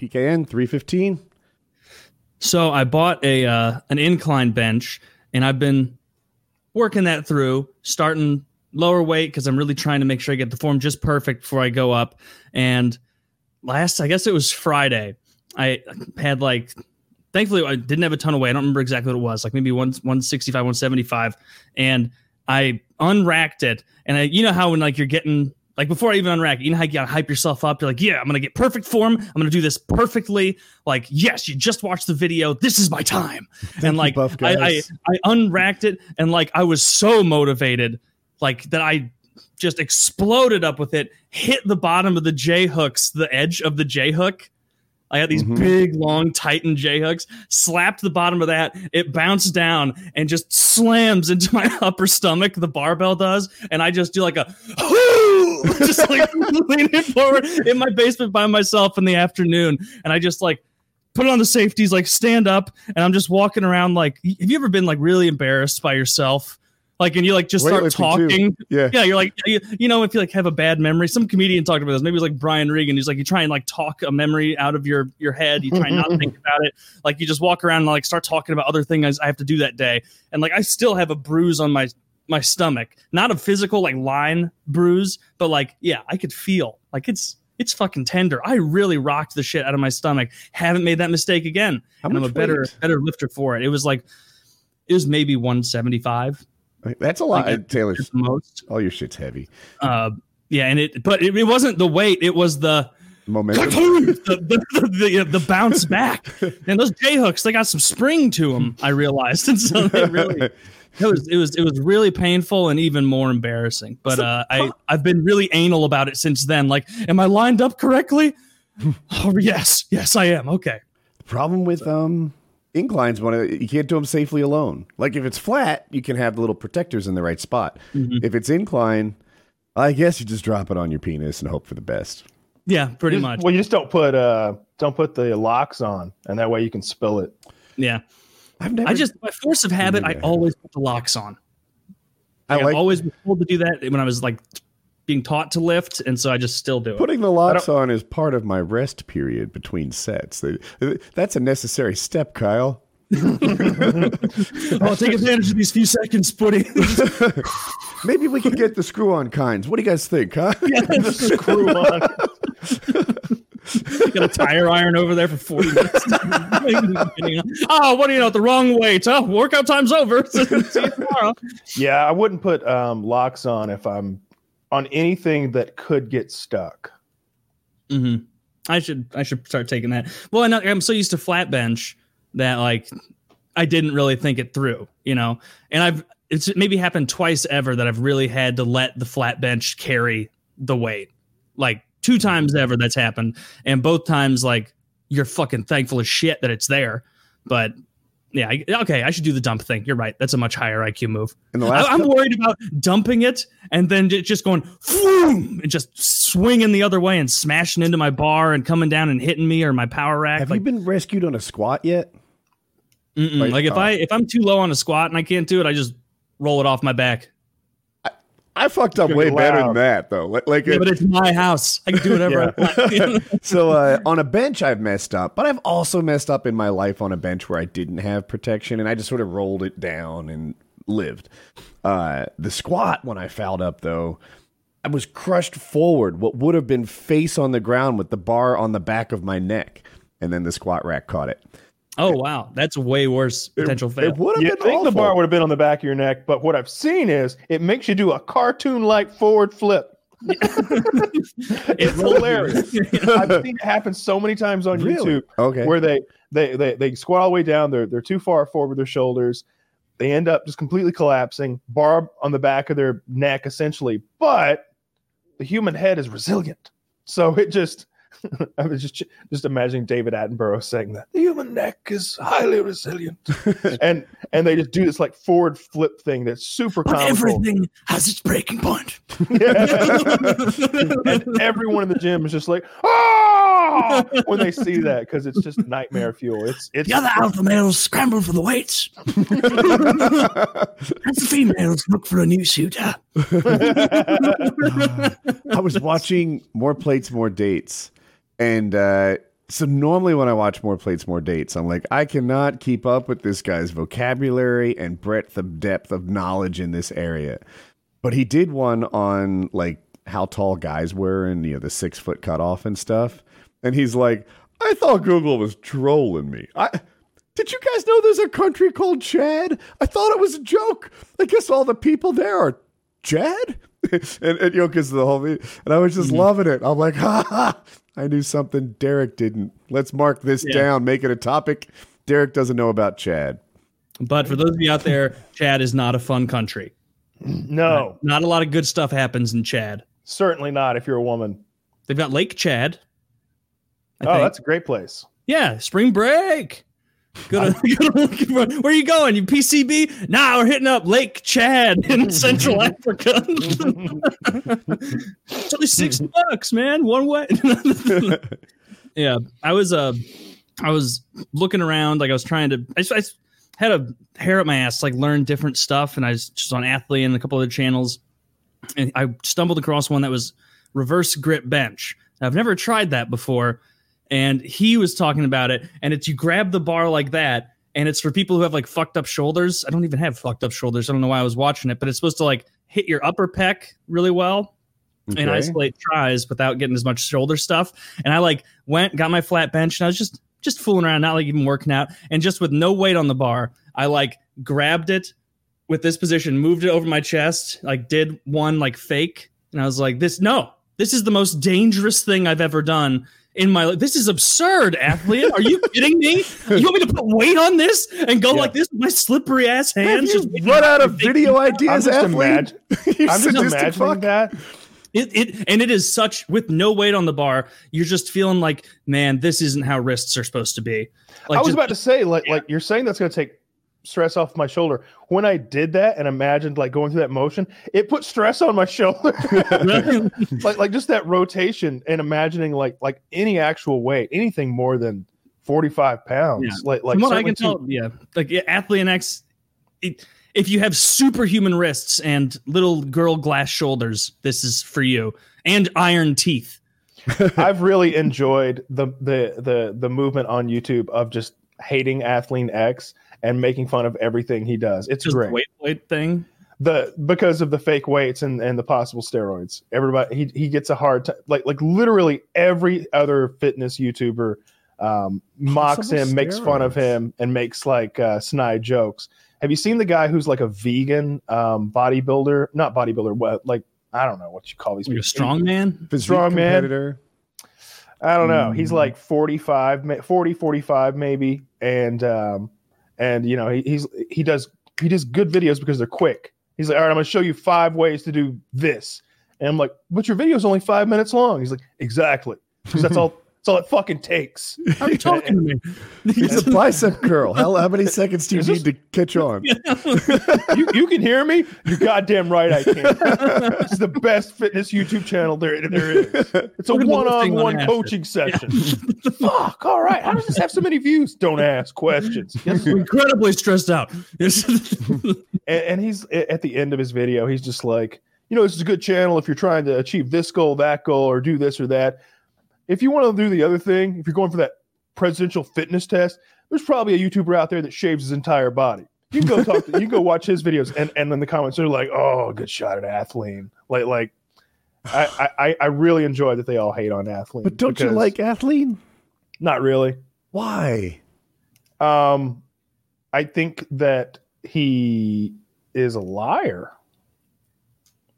PKN 315. So I bought a uh, an incline bench, and I've been working that through, starting lower weight because I'm really trying to make sure I get the form just perfect before I go up. And last, I guess it was Friday, I had like, thankfully, I didn't have a ton of weight. I don't remember exactly what it was, like maybe one 165, 175, and I unracked it. And I, you know how when like you're getting like before I even unrack, you know how you gotta hype yourself up. You're like, yeah, I'm gonna get perfect form. I'm gonna do this perfectly. Like, yes, you just watched the video. This is my time. and like, I, I. I unracked it, and like I was so motivated, like that I just exploded up with it, hit the bottom of the J hooks, the edge of the J hook. I had these Mhm. big, long Titan J hooks, slapped the bottom of that. It bounced down and just slams into my upper stomach. The barbell does, and I just do like a just like leaning forward in my basement by myself in the afternoon, and I just like put on the safeties, like stand up, and I'm just walking around. Like, have you ever been like really embarrassed by yourself? Like, and you like just start too. talking. Yeah. Yeah, you're like, you, you know, if you like have a bad memory, some comedian talked about this. Maybe it was like Brian Regan. He's like, you try and like talk a memory out of your your head. You try not to think about it. Like you just walk around and like start talking about other things I have to do that day. And like I still have a bruise on my my stomach, not a physical like line bruise, but like yeah, I could feel like it's it's fucking tender. I really rocked the shit out of my stomach. Haven't made that mistake again. How and I'm a better weight? better lifter for it. It was like it was maybe 175 That's a lot. Like, Taylor, most. all your shit's heavy. Uh, yeah, and it, but it, it wasn't the weight; it was the Momentum. the, the, the, the bounce back. And those J hooks, they got some spring to them. I realized, and so they really, it was it was it was really painful and even more embarrassing. But uh, I I've been really anal about it since then. Like, am I lined up correctly? Oh yes, yes I am. Okay. The problem with um inclines when you can't do them safely alone. Like if it's flat, you can have the little protectors in the right spot. Mm-hmm. If it's incline, I guess you just drop it on your penis and hope for the best. Yeah, pretty Just- much. Well, you just don't put uh don't put the locks on, and that way you can spill it. Yeah. I've never. I just by force of habit, I always put the locks on. I Like, like I've always been told to do that when I was like being taught to lift, and so I just still do it. putting the locks on is part of my rest period between sets. That's a necessary step, Kyle. I'll take advantage of these few seconds, putting Maybe we can get the screw-on kinds. What do you guys think, huh? Just screw on. got a tire iron over there for 40 minutes. oh, what do you know? The wrong way. Oh, workout time's over. See you tomorrow. Yeah, I wouldn't put um, locks on if I'm on anything that could get stuck. hmm I should I should start taking that. Well, I'm, not, I'm so used to flat bench that like I didn't really think it through, you know. And I've it's maybe happened twice ever that I've really had to let the flat bench carry the weight. Like two times ever that's happened, and both times like you're fucking thankful as shit that it's there. But yeah, I, okay, I should do the dump thing. You're right. That's a much higher IQ move. In the I, last I'm couple- worried about dumping it and then just going boom and just swinging the other way and smashing into my bar and coming down and hitting me or my power rack. have like, you been rescued on a squat yet? like, like if oh. I if I'm too low on a squat and I can't do it, I just roll it off my back. I fucked up You're way better than that, though. Like, like Yeah, but it's my house. I can do whatever I want. so uh, on a bench i've messed up but i've also messed up in my life on a bench where i didn't have protection and i just sort of rolled it down and lived uh, the squat when i fouled up though i was crushed forward what would have been face on the ground with the bar on the back of my neck and then the squat rack caught it oh wow, that's way worse potential fail. it would have You been think the bar would have been on the back of your neck, but what I've seen is it makes you do a cartoon-like forward flip. it's hilarious. I've seen it happen so many times on Really? YouTube okay where they, they they they squat all the way down. They're they're too far forward with their shoulders. They end up just completely collapsing, barb on the back of their neck, essentially. But the human head is resilient, so it just. I was just just imagining David Attenborough saying that the human neck is highly resilient, and and they just do this like forward flip thing that's super But comical. everything has its breaking point. and everyone in the gym is just like, ah, when they see that because it's just nightmare fuel. It's it's The other alpha males scramble for the weights. As the females look for a new suitor. I was watching More Plates, More Dates, and uh, so normally when I watch More Plates, More Dates, I'm like, I cannot keep up with this guy's vocabulary and breadth of depth of knowledge in this area. But he did one on like how tall guys were and you know the six foot cutoff and stuff. And he's like, I thought Google was trolling me. I did you guys know there's a country called Chad? I thought it was a joke. I guess all the people there are Chad. and, and you know, because the whole and I was just loving it. I'm like, ha ha! I knew something Derek didn't. Let's mark this Yeah. down, make it a topic. Derek doesn't know about Chad. But for those of you out there, Chad is not a fun country. No, Not a lot of good stuff happens in Chad. certainly not if you're a woman. They've got Lake Chad. I oh, think. that's a great place. yeah, spring break. Good, good, where are you going? You PCB? Nah, we're hitting up Lake Chad in Central Africa. it's only six bucks, man. One way. yeah, I was uh, I was looking around, like I was trying to. I, I had a hair up my ass, like learn different stuff, and I was just on Athlete and a couple other channels, and I stumbled across one that was reverse grip bench. I've never tried that before, and he was talking about it, and it's you grab the bar like that. And it's for people who have like fucked up shoulders. I don't even have fucked up shoulders. I don't know why I was watching it, but it's supposed to like hit your upper pec really well and Okay. isolate tries without getting as much shoulder stuff. And I like went, got my flat bench, and I was just just fooling around, not like even working out, and just with no weight on the bar, I like grabbed it with this position, moved it over my chest, like did one like fake, and I was like, "This no, this is the most dangerous thing I've ever done." In my life, this is absurd, athlete. Are you kidding me? You want me to put weight on this and go Yeah. like this with my slippery ass Have hands? you just- run out of video I'm ideas, just, athlete? imagine, I'm just imagining fuck. that. It, it and it is such with no weight on the bar. You're just feeling like, man, this isn't how wrists are supposed to be. Like I was just- about to say, like, like you're saying that's going to take stress off my shoulder. When I did that and imagined like going through that motion, it put stress on my shoulder. like, like just that rotation and imagining like, like any actual weight, anything more than 45 pounds. Yeah. Like, like From what I can tell, yeah, like Athlean X. It, if you have superhuman wrists and little girl glass shoulders, this is for you. And iron teeth. I've really enjoyed the the the the movement on YouTube of just hating Athlean X and making fun of everything he does. It's Just great. weight weight thing. the because of the fake weights and, and the possible steroids. Everybody he he gets a hard time. Like like literally every other fitness YouTuber um, mocks Possible him, makes fun of him, and makes like uh, snide jokes. Have you seen the guy who's like a vegan um, bodybuilder? Not bodybuilder, what like I don't know what you call these Like a people. strong man. Physique Strong man. competitor. I don't know. He's Mm. like 45, ma- 40, 45 maybe. And, um, and you know, he, he's, he does, he does good videos because they're quick. He's like, all right, I'm to show you five ways to do this. And I'm like, but your video is only five minutes long. He's like, exactly. 'Cause that's all, that's all it fucking takes. How are you talking to me? He's a bicep curl. How, how many seconds do you need to catch on? you, you can hear me? You're goddamn right I can. this is the best fitness YouTube channel there, there is. It's a Look at the one on listing on one Asher. coaching session. Fuck. All right. How does this have so many views? Don't ask questions. Yes, Incredibly stressed out. and, and he's at the end of his video he's just like you know this is a good channel if you're trying to achieve this goal that goal or do this or that if you want to do the other thing if you're going for that presidential fitness test there's probably a youtuber out there that shaves his entire body you can go talk to, you can go watch his videos and and then the comments are like oh good shot at Athlean like like I, I I really enjoy that they all hate on Athlean But don't you like Athlean? not really Why? um I think that he is a liar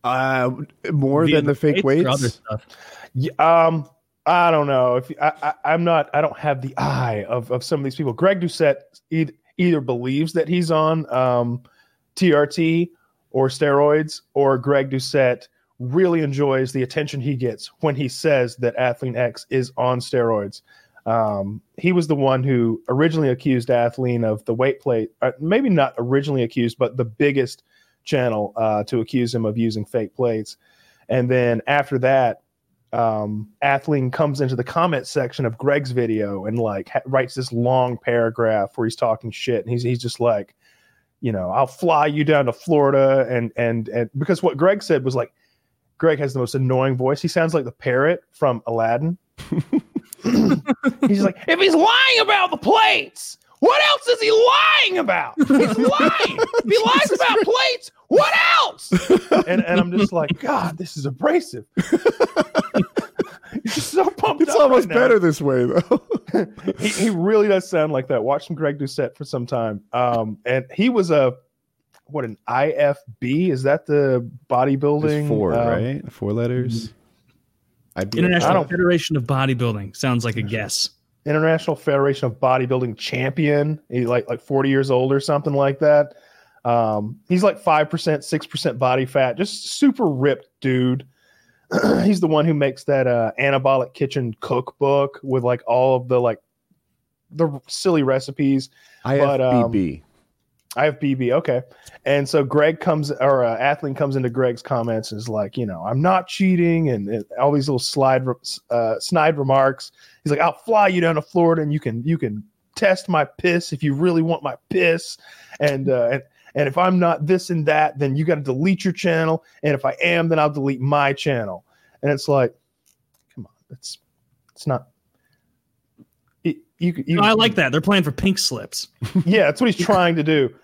Uh, more Via than the fake weights. stuff. Yeah, um, I don't know if I, I, I'm not. I don't have the eye of, of some of these people. Greg Doucette either, either believes that he's on um, TRT or steroids, or Greg Doucette really enjoys the attention he gets when he says that Athlean X is on steroids. Um, he was the one who originally accused Athlean of the weight plate. Uh, maybe not originally accused, but the biggest channel uh, to accuse him of using fake plates. And then after that, um, Athlean comes into the comment section of Greg's video and like ha- writes this long paragraph where he's talking shit, and he's he's just like, you know, I'll fly you down to Florida, and and and because what Greg said was like, Greg has the most annoying voice. He sounds like the parrot from Aladdin. he's like, if he's lying about the plates, what else is he lying about? He's lying. he lies about plates, what else? And and I'm just like, God, this is abrasive. He's so pumped It's up almost right now. better this way though. he, he really does sound like that. Watch some Greg Doucette for some time. Um, and he was a what an IFB is that the bodybuilding? There's four, um, right? Four letters. I'd be International don't- Federation of Bodybuilding sounds like a guess. International Federation of Bodybuilding champion. He's like like 40 years old or something like that. Um, he's like five percent, six percent body fat, just super ripped dude. he's the one who makes that uh, anabolic kitchen cookbook with like all of the like the silly recipes. But, um, IFBB. I have BB. Okay. And so Greg comes, or uh, Athlean comes into Greg's comments and is like, you know, I'm not cheating and, and all these little slide, uh, snide remarks. He's like, I'll fly you down to Florida and you can, you can test my piss if you really want my piss. And, uh, and, and if I'm not this and that, then you got to delete your channel. And if I am, then I'll delete my channel. And it's like, come on, it's, it's not. you, you, No, I like that. They're playing for pink slips. yeah, that's what he's trying to do,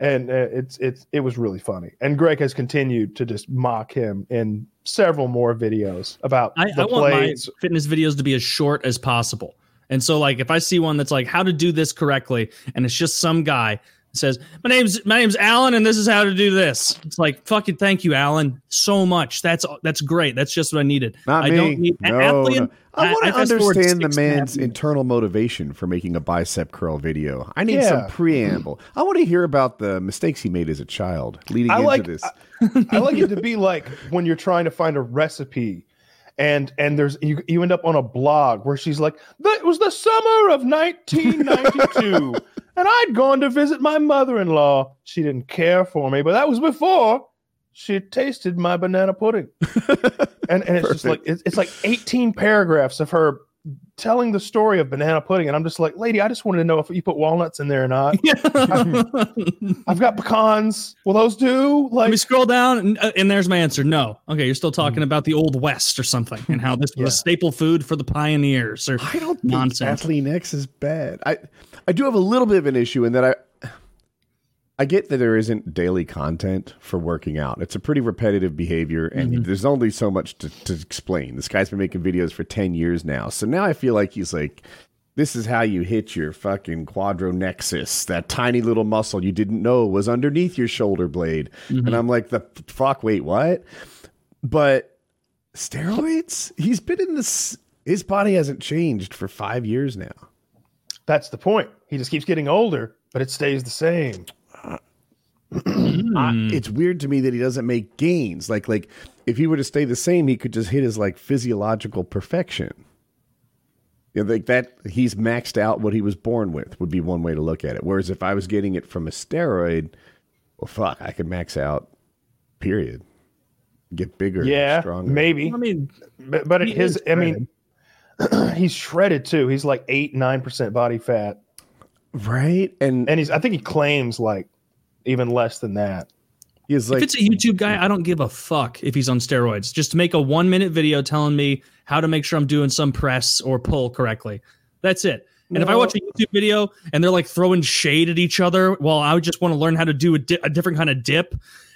and uh, it's it's it was really funny. And Greg has continued to just mock him in several more videos about I, the I plays. fitness videos to be as short as possible. And so, like, if I see one that's like how to do this correctly, and it's just some guy says, "My name's my name's Alan, and this is how to do this," it's like, "Fucking thank you, Alan, so much. That's that's great. That's just what I needed. Not I me. don't need no, Athlean- no. I, want to understand the six and a half man's internal motivation for making a bicep curl video. I need Yeah. some preamble. I want to hear about the mistakes he made as a child leading I into like this. I like it to be like when you're trying to find a recipe. And and there's you, you end up on a blog where she's like, that was the summer of 1992, and I'd gone to visit my mother-in-law. She didn't care for me, but that was before she tasted my banana pudding. and and it's just like it's, it's like 18 paragraphs of her telling the story of banana pudding and i'm just like lady i just wanted to know if you put walnuts in there or not i've got pecans will those do Let me scroll down, and, uh, and there's my answer. No. Okay, you're still talking about the old west or something, and how this was Yeah. a staple food for the pioneers. Or I don't think Nonsense. Athlean X is bad. I I do have a little bit of an issue in that I I get that there isn't daily content for working out. It's a pretty repetitive behavior, and mm-hmm. there's only so much to, to explain. This guy's been making videos for ten years now, so now I feel like he's like, "This is how you hit your fucking quadronexus, that tiny little muscle you didn't know was underneath your shoulder blade." And mm-hmm. I'm like, "The fuck? Wait, what?" But steroids? He's been in this. His body hasn't changed for five years now. that's the point he just keeps getting older but it stays the same I- hmm. it's weird to me that he doesn't make gains. Like, like if he were to stay the same, he could just hit his like physiological perfection. Yeah, like that, he's maxed out what he was born with. Would be one way to look at it. Whereas if I was getting it from a steroid, well, fuck, I could max out. Period. Get bigger, yeah stronger. maybe I mean, but, but his i mean he's shredded too he's like 8 9% body fat right? And, and he's i think he claims like even less than that he's like, if it's a YouTube guy, I don't give a fuck if he's on steroids. Just to make a one minute video telling me how to make sure I'm doing some press or pull correctly. That's it. And if I watch a YouTube video and they're like throwing shade at each other, well, I just want to learn how to do a, di- a different kind of dip,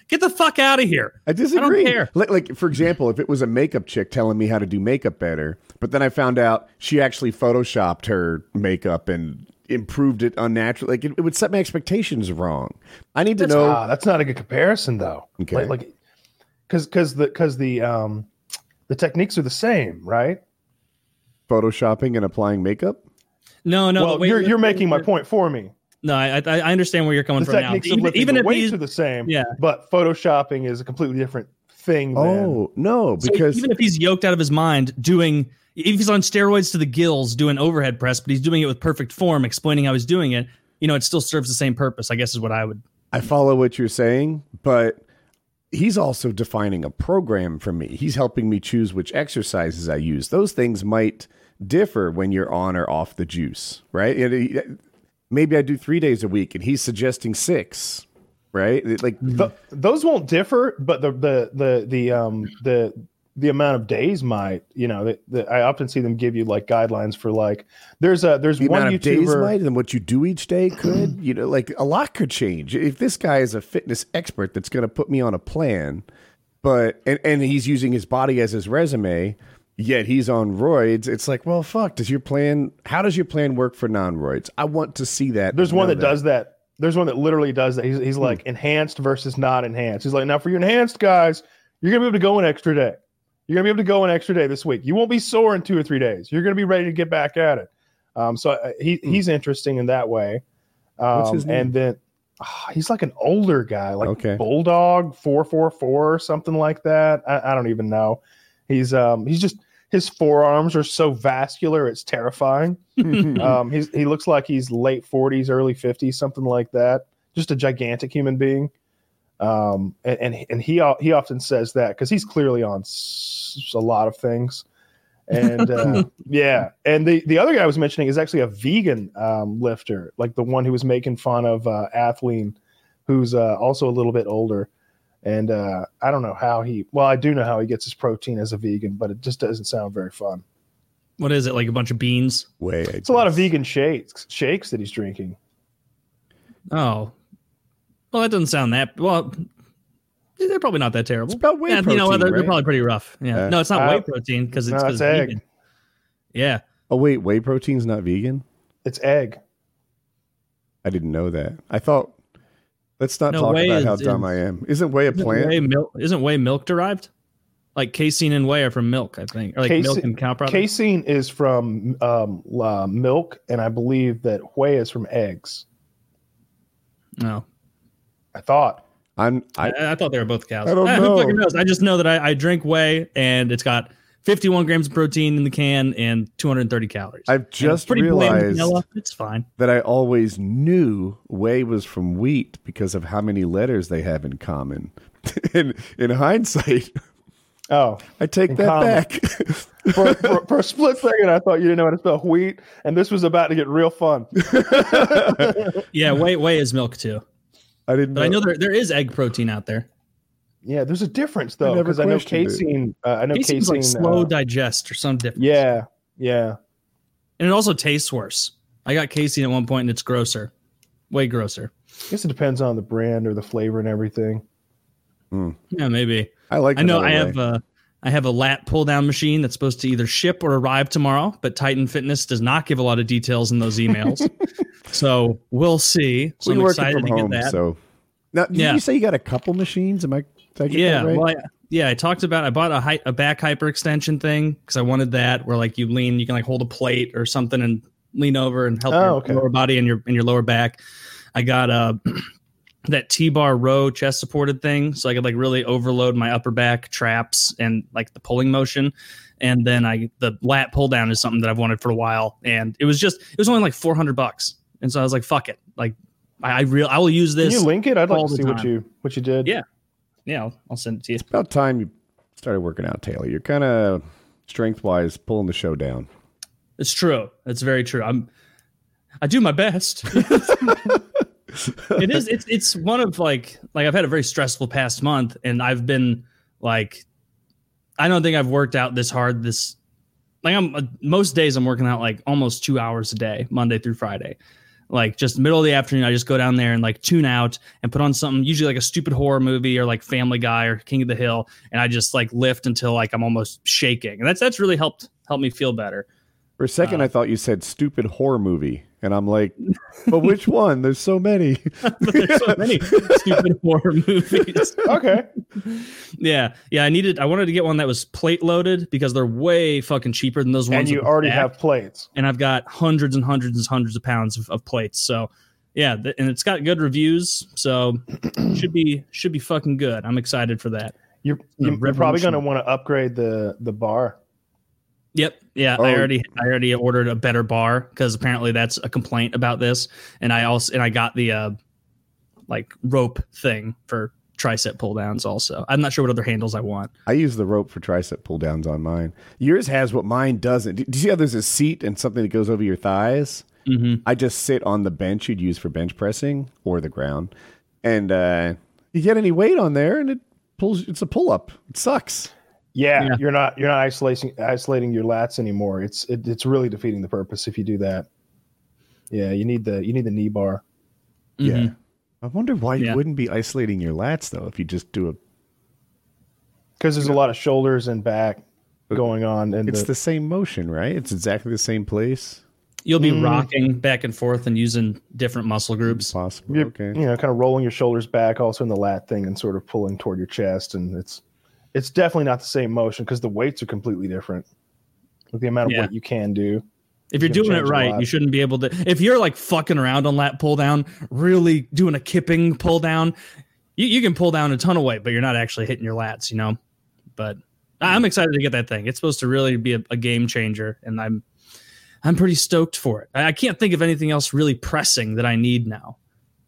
get the fuck out of here. I disagree. care. Like, like, for example, if it was a makeup chick telling me how to do makeup better, but then I found out she actually photoshopped her makeup and improved it unnaturally, like it, it would set my expectations wrong. I need to That's, know. ah, that's not a good comparison though. Okay. Like, like, because because the because the um the techniques are the same, right? photoshopping and applying makeup. No, no. well, wait, you're you're wait, making my wait. point for me. No, I, I I understand where you're coming The from now. techniques of Even, lifting even the if weights he's are the same. Yeah. But photoshopping is a completely different thing. Than, Oh no, So because even if he's yoked out of his mind doing if he's on steroids to the gills doing overhead press but he's doing it with perfect form explaining how he's doing it you know it still serves the same purpose i guess is what i would I follow what you're saying, but he's also defining a program for me. He's helping me choose which exercises I use. Those things might differ when you're on or off the juice, right? And Maybe I do three days a week, and he's suggesting six, right? Like, Th- those won't differ, but the the the the um the the amount of days might you know that, that I often see them give you like guidelines for like there's a there's the one amount of days YouTuber might and what you do each day could you know like a lot could change. If this guy is a fitness expert that's going to put me on a plan but and, and he's using his body as his resume yet he's on roids it's like well fuck does your plan how does your plan work for non-roids? I want to see that there's one know that, does that. there's one that literally does that. He's, hees hmm. like enhanced versus not enhanced. He's like now for your enhanced guys you're gonna be able to go an extra day you're gonna be able to go an extra day this week you won't be sore in two or three days you're gonna be ready to get back at it um, so uh, he, he's interesting in that way um, What's his name? and then ah, he's like an older guy like Okay. bulldog 444 or something like that I, I don't even know he's um he's just his forearms are so vascular it's terrifying um, he's he looks like he's late 40s, early 50s, something like that. Just a gigantic human being. Um, and and, and he o- he often says that because he's clearly on s- a lot of things. And uh, yeah, and the the other guy I was mentioning is actually a vegan um, lifter, like the one who was making fun of uh, Athlean, who's uh, also a little bit older. And uh, I don't know how he. Well, I do know how he gets his protein as a vegan, but it just doesn't sound very fun. What is it? Like a bunch of beans? Wait, It's a lot of vegan shakes shakes that he's drinking. Oh, well, that doesn't sound that well. They're probably not that terrible. it's about whey yeah, protein you know? They're, they're probably pretty rough. Yeah. Yeah. No, it's not Uh, whey protein because it's, no, 'cause it's egg. vegan. Yeah. oh wait whey protein's not vegan It's egg. i didn't know that i thought let's not No, talk about is- how dumb is- i am isn't whey a Isn't plant whey milk? Isn't whey milk derived? Like casein and whey are from milk, I think, or like Casein- milk and cow products. Casein is from um, uh, milk, and I believe that whey is from eggs. no, I thought. i'm i I, I thought they were both cows. I don't Who know. fucking knows? I just know that I, I drink whey and it's got 51 grams of protein in the can and 230 calories. i've And it's just pretty bland realized vanilla. It's fine. that I always knew whey was from wheat because of how many letters they have in common. in in hindsight, Oh, I take that common. back. for, for, for a split second, I thought you didn't know how to spell wheat, and this was about to get real fun. Yeah, whey whey is milk too. I didn't But I know there there is egg protein out there. Yeah, there's a difference though, never because I know casein. Uh, I know Casein's casein. like slow uh, digest or some different. yeah, yeah. And it also tastes worse. I got casein at one point and it's grosser. Way grosser. I guess it depends on the brand or the flavor and everything. Yeah, maybe. I like. I know I vanilla have whey. a I have a lat pull down machine that's supposed to either ship or arrive tomorrow, but Titan Fitness does not give a lot of details in those emails. so we'll see. So we I'm excited to get that. so now did Yeah. you say you got a couple machines? Am I? Yeah, that right? well, I, yeah. I talked about I bought a hy- a back hyper extension thing because I wanted that where like you lean, you can like hold a plate or something and lean over and help Oh, your okay. lower body and your and your lower back. I got uh, a that T bar row chest supported thing, so I could like really overload my upper back traps and like the pulling motion. And then I the lat pull down is something that I've wanted for a while, and it was just it was only like four hundred bucks, and so I was like, fuck it, like I, I real I will use Can this. you link it? I'd like to the see what you what you did. Yeah. yeah, I'll, I'll send it to you. About time you started working out, Taylor. You're kind of strength wise pulling the show down. It's true. It's very true. I'm I do my best. it is it's it's one of like like I've had a very stressful past month and I've been like I don't think I've worked out this hard this like I'm uh, most days I'm working out like almost 2 hours a day, Monday through Friday. Like just middle of the afternoon I just go down there and like tune out and put on something usually like a stupid horror movie or like Family Guy or King of the Hill and I just like lift until like I'm almost shaking. And that's that's really helped helped me feel better. For a second, Uh, I thought you said stupid horror movie, and I'm like, but which one? There's so many. There's so many stupid horror movies. Okay. Yeah, yeah. I needed. I wanted to get one that was plate loaded because they're way fucking cheaper than those ones. and you already have plates. and I've got hundreds and hundreds and hundreds of pounds of, of plates. So yeah, th- and it's got good reviews. So should be should be fucking good. I'm excited for that. You're, you're probably going to want to upgrade the the bar. Yep. Yeah, Oh. I already I already ordered a better bar because apparently that's a complaint about this, and I also and I got the uh like rope thing for tricep pull downs. Also, I'm not sure what other handles I want. I use the rope for tricep pull downs on mine. Yours has what mine doesn't. Do do you see how there's a seat and something that goes over your thighs? hmm I just sit on the bench you'd use for bench pressing or the ground, and uh, you get any weight on there, and it pulls. It's a pull up. It sucks. Yeah, Yeah. you're not you're not isolating isolating your lats anymore. It's it, it's really defeating the purpose if you do that. Yeah, you need the you need the knee bar. Yeah. Mhm. I wonder why Yeah. you wouldn't be isolating your lats though if you just do a. because there's a lot of shoulders and back going on, and It's the, the same motion, right? It's exactly the same place. You'll be Mm. rocking back and forth and using different muscle groups. Possible. you're, Okay. you know kind of rolling your shoulders back, also in the lat thing, and sort of pulling toward your chest, and it's it's definitely not the same motion because the weights are completely different. With the amount of Yeah. weight you can do, If you're doing it right, you shouldn't be able to. If you're like fucking around on lat pull down, really doing a kipping pull down, you, you can pull down a ton of weight, but you're not actually hitting your lats, you know. But I'm excited to get that thing. It's supposed to really be a, a game changer, and I'm I'm pretty stoked for it. I, I can't think of anything else really pressing that I need now.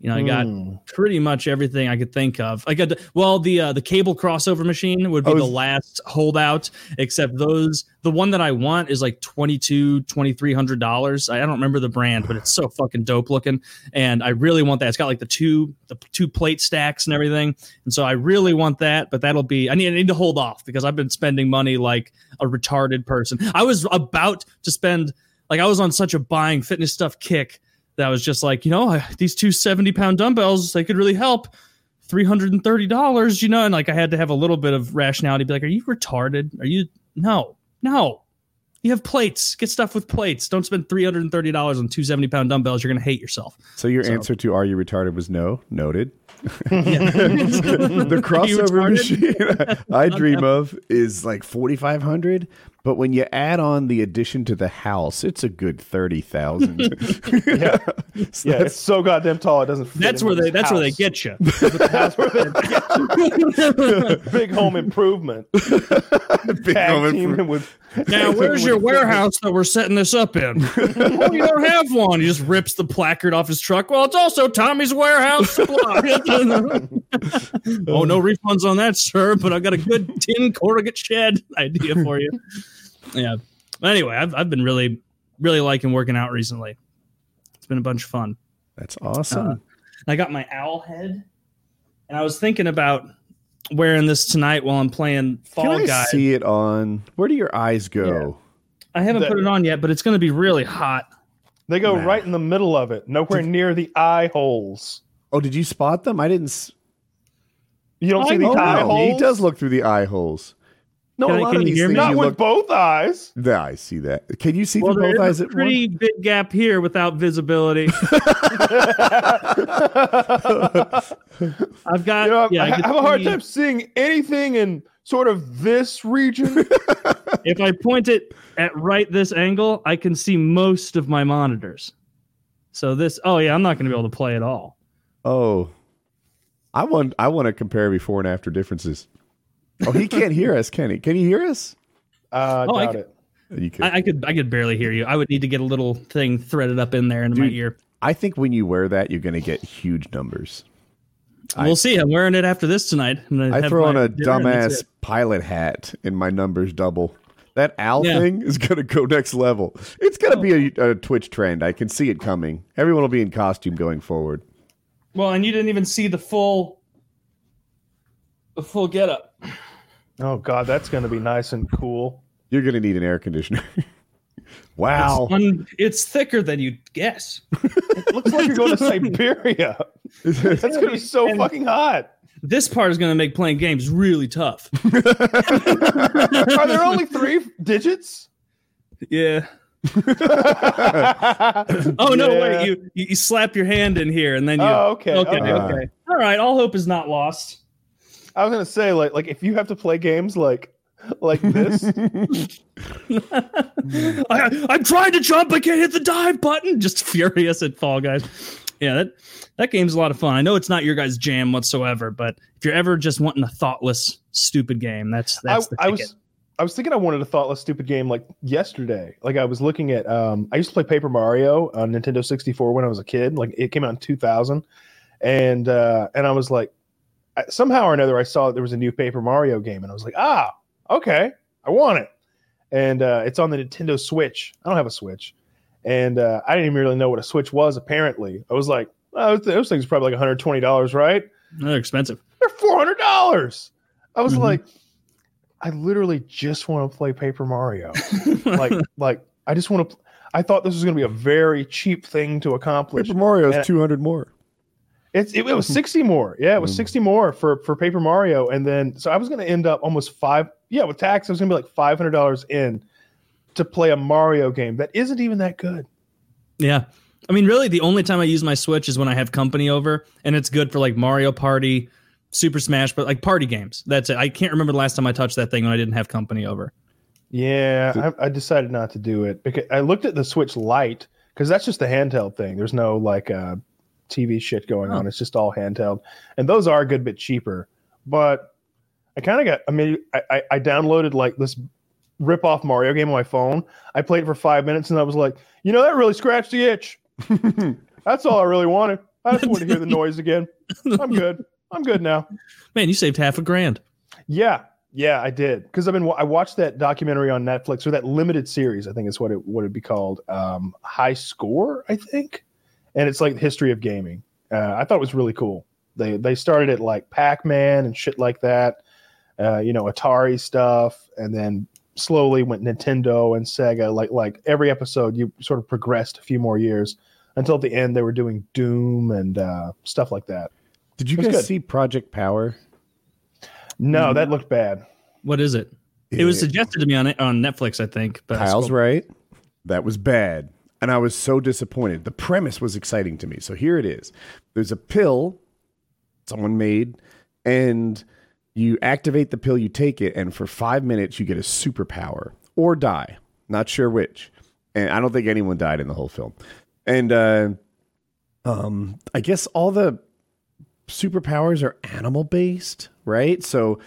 You know, I got Hmm. pretty much everything I could think of. I got the, well, the uh, the cable crossover machine would be Oh, the last holdout. Except those, the one that I want is like twenty two, twenty three hundred dollars. I, I don't remember the brand, but it's so fucking dope looking, and I really want that. It's got like the two the two plate stacks and everything, and so I really want that. But that'll be I need I need to hold off because I've been spending money like a retarded person. I was about to spend like I was on such a buying fitness stuff kick that was just like, you know, these two 70 pound dumbbells, they could really help. $330, you know, and like I had to have a little bit of rationality, be like, are you retarded? Are you, no, no. You have plates. Get stuff with plates. Don't spend $330 on two 70 pound dumbbells. You're going to hate yourself. So your So- answer to "Are you retarded?" was no. Noted. The crossover machine I dream of is like forty five hundred, but when you add on the addition to the house, it's a good thirty thousand. yeah, yeah, it's so goddamn tall it doesn't. Fit That's where they, this that's where they get you. That's where they get big home improvement. Big Tag home improvement. with. Now, where's your warehouse that we're setting this up in? well, you don't have one. He just rips the placard off his truck. Well, it's also Tommy's Warehouse Supply. oh, no refunds on that, sir, but I've got a good tin corrugate shed idea for you. Yeah. But Anyway, I've, I've been really, really liking working out recently. It's been a bunch of fun. That's awesome. Uh, I got my owl head, and I was thinking about wearing this tonight while I'm playing Fall Can I Guys. see it on? Where do your eyes go? I haven't The- put it on yet, but it's going to be really hot. They go Nah. right in the middle of it, nowhere near the eye holes. Oh, did you spot them? I didn't. s- You don't see the know. eye Oh, holes. he does look through the eye holes. No, Can a I- lot can of you these hear me? Not with look. both eyes. Yeah, I see that. Can you see Well, through both eyes a at pretty once? big gap here without visibility. I've got You know, yeah. I, I I have a hard time seeing anything in sort of this region. If I point it at right this angle, I can see most of my monitors. So this, oh yeah, I'm not going to be able to play at all. Oh, I want. I want to compare before and after differences. Oh, he can't hear us, can he? Can he hear us? Uh, Oh, I doubt c- it. You could. I, I could, I could barely hear you. I would need to get a little thing threaded up in there into my ear. I think when you wear that, you're going to get huge numbers. We'll see. I'm wearing it after this tonight. I'm I throw on a dinner and that's dumbass pilot hat, and my numbers double. That owl Yeah. thing is going to go next level. It's going to be a, a Twitch trend. I can see it coming. Everyone will be in costume going forward. Well, and you didn't even see the full, the full getup. Oh god, that's going to be nice and cool. You're going to need an air conditioner. wow. It's, un- it's thicker than you'd guess. It looks like you're going to Siberia. That's going to be so And- fucking hot. This part is going to make playing games really tough. Are there only three digits? yeah. Oh no! Yeah. Wait, you, you you slap your hand in here and then you. Oh, okay. okay, okay. okay. All right. All hope is not lost. I was gonna say like like if you have to play games like like this, I, I'm trying to jump. I can't hit the dive button. Just furious at Fall Guys. Yeah, that that game's a lot of fun. I know it's not your guys' jam whatsoever, but if you're ever just wanting a thoughtless, stupid game, that's I, that's the I ticket. was I was thinking I wanted a thoughtless stupid game like yesterday. Like I was looking at um I used to play Paper Mario on Nintendo 64 when I was a kid. Like it came out in 2000 and uh and I was like I, somehow or another I saw that there was a new Paper Mario game and I was like, "Ah, okay. I want it." And uh it's on the Nintendo Switch. I don't have a Switch. And uh I didn't even really know what a Switch was apparently. I was like, "Oh, those things are probably like $120, right?" They're expensive. they're four hundred dollars. I was Mhm. like, I literally just want to play Paper Mario. like, like I just want to. I thought this was going to be a very cheap thing to accomplish. Paper Mario is 200 more. It's it, it was sixty more. Yeah, it was Mm. sixty more for for Paper Mario, and then so I was going to end up almost five. Yeah, with tax, I was going to be like five hundred dollars in to play a Mario game that isn't even that good. Yeah. I mean, really, the only time I use my Switch is when I have company over, and it's good for like Mario Party, Super Smash, but like party games. That's it. I can't remember the last time I touched that thing when I didn't have company over. Yeah, I, I decided not to do it because I looked at the Switch Lite because that's just the handheld thing. There's no like uh, TV shit going Oh. on. It's just all handheld, and those are a good bit cheaper. But I kind of got. I mean, I, I, I downloaded like this rip off Mario game on my phone. I played it for five minutes, and I was like, you know, that really scratched the itch. that's all I really wanted. I just wanted to hear the noise again. I'm good. I'm good now. Man, you saved half a grand. Yeah, yeah, I did because I've been I watched that documentary on Netflix or that limited series. I think is what it would it be called. Um, High Score, I think, and it's like the history of gaming. Uh, I thought it was really cool. They they started it like Pac Man and shit like that. Uh, you know, Atari stuff, and then slowly went Nintendo and Sega. Like like every episode, you sort of progressed a few more years until at the end they were doing Doom and uh, stuff like that. Did you guys good. see Project Power? No, that looked bad. What is it? It was suggested to me on on Netflix, I think. But I Kyle's right. That was bad. And I was so disappointed. The premise was exciting to me. So here it is there's a pill someone made, and you activate the pill, you take it, and for five minutes, you get a superpower or die. Not sure which. And I don't think anyone died in the whole film. And uh, um, I guess all the superpowers are animal based, right? So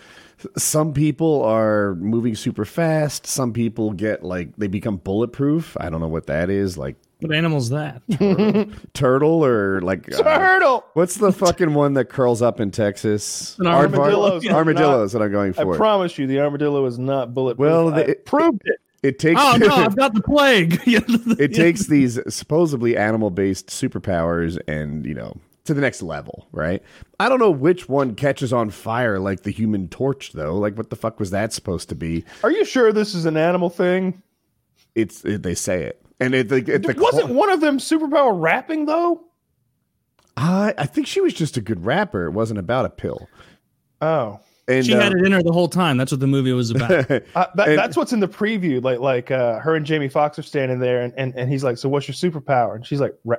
some people are moving super fast. Some people get like they become bulletproof. I don't know what that is, like What animal's that? turtle or like uh, Turtle. what's the fucking one that curls up in Texas? An Aardvark? armadillo. Armadillo is what I'm going for. I promise you, the armadillo is not bulletproof. Well, I the- proved it. it takes oh no, I've got the plague. it takes these supposedly animal based superpowers and you know to the next level, right? I don't know which one catches on fire like the Human Torch though. Like what the fuck was that supposed to be? Are you sure this is an animal thing? It's it, they say it, and it, like, it the Wasn't one of them superpower rapping though? I I think she was just a good rapper. It wasn't about a pill. Oh, And she uh, had it in her the whole time. That's what the movie was about. uh, that, And- that's what's in the preview. Like, like uh, her and Jamie Foxx are standing there, and, and, and he's like, "So what's your superpower?" And she's like, Ra-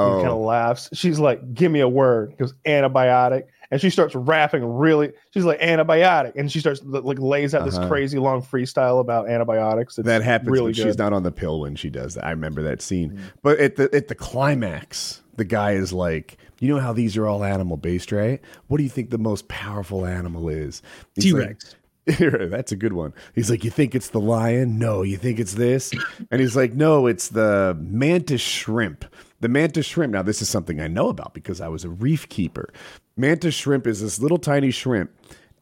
"Rapping." He kind of oh, laughs. She's like, "Give me a word." He goes, "Antibiotic," and she starts rapping really. She's like, "Antibiotic," and she starts like lays out this Uh-huh. crazy long freestyle about antibiotics. It's that happens really when good. she's not on the pill when she does that. I remember that scene. Mm. But at the at the climax, the guy is like, "You know how these are all animal based, right? What do you think the most powerful animal is?" He's T like- Rex. That's a good one. He's like, You think it's the lion? No. You think it's this? And he's like, No, it's the mantis shrimp. The mantis shrimp. Now, this is something I know about because I was a reef keeper. Mantis shrimp is this little tiny shrimp,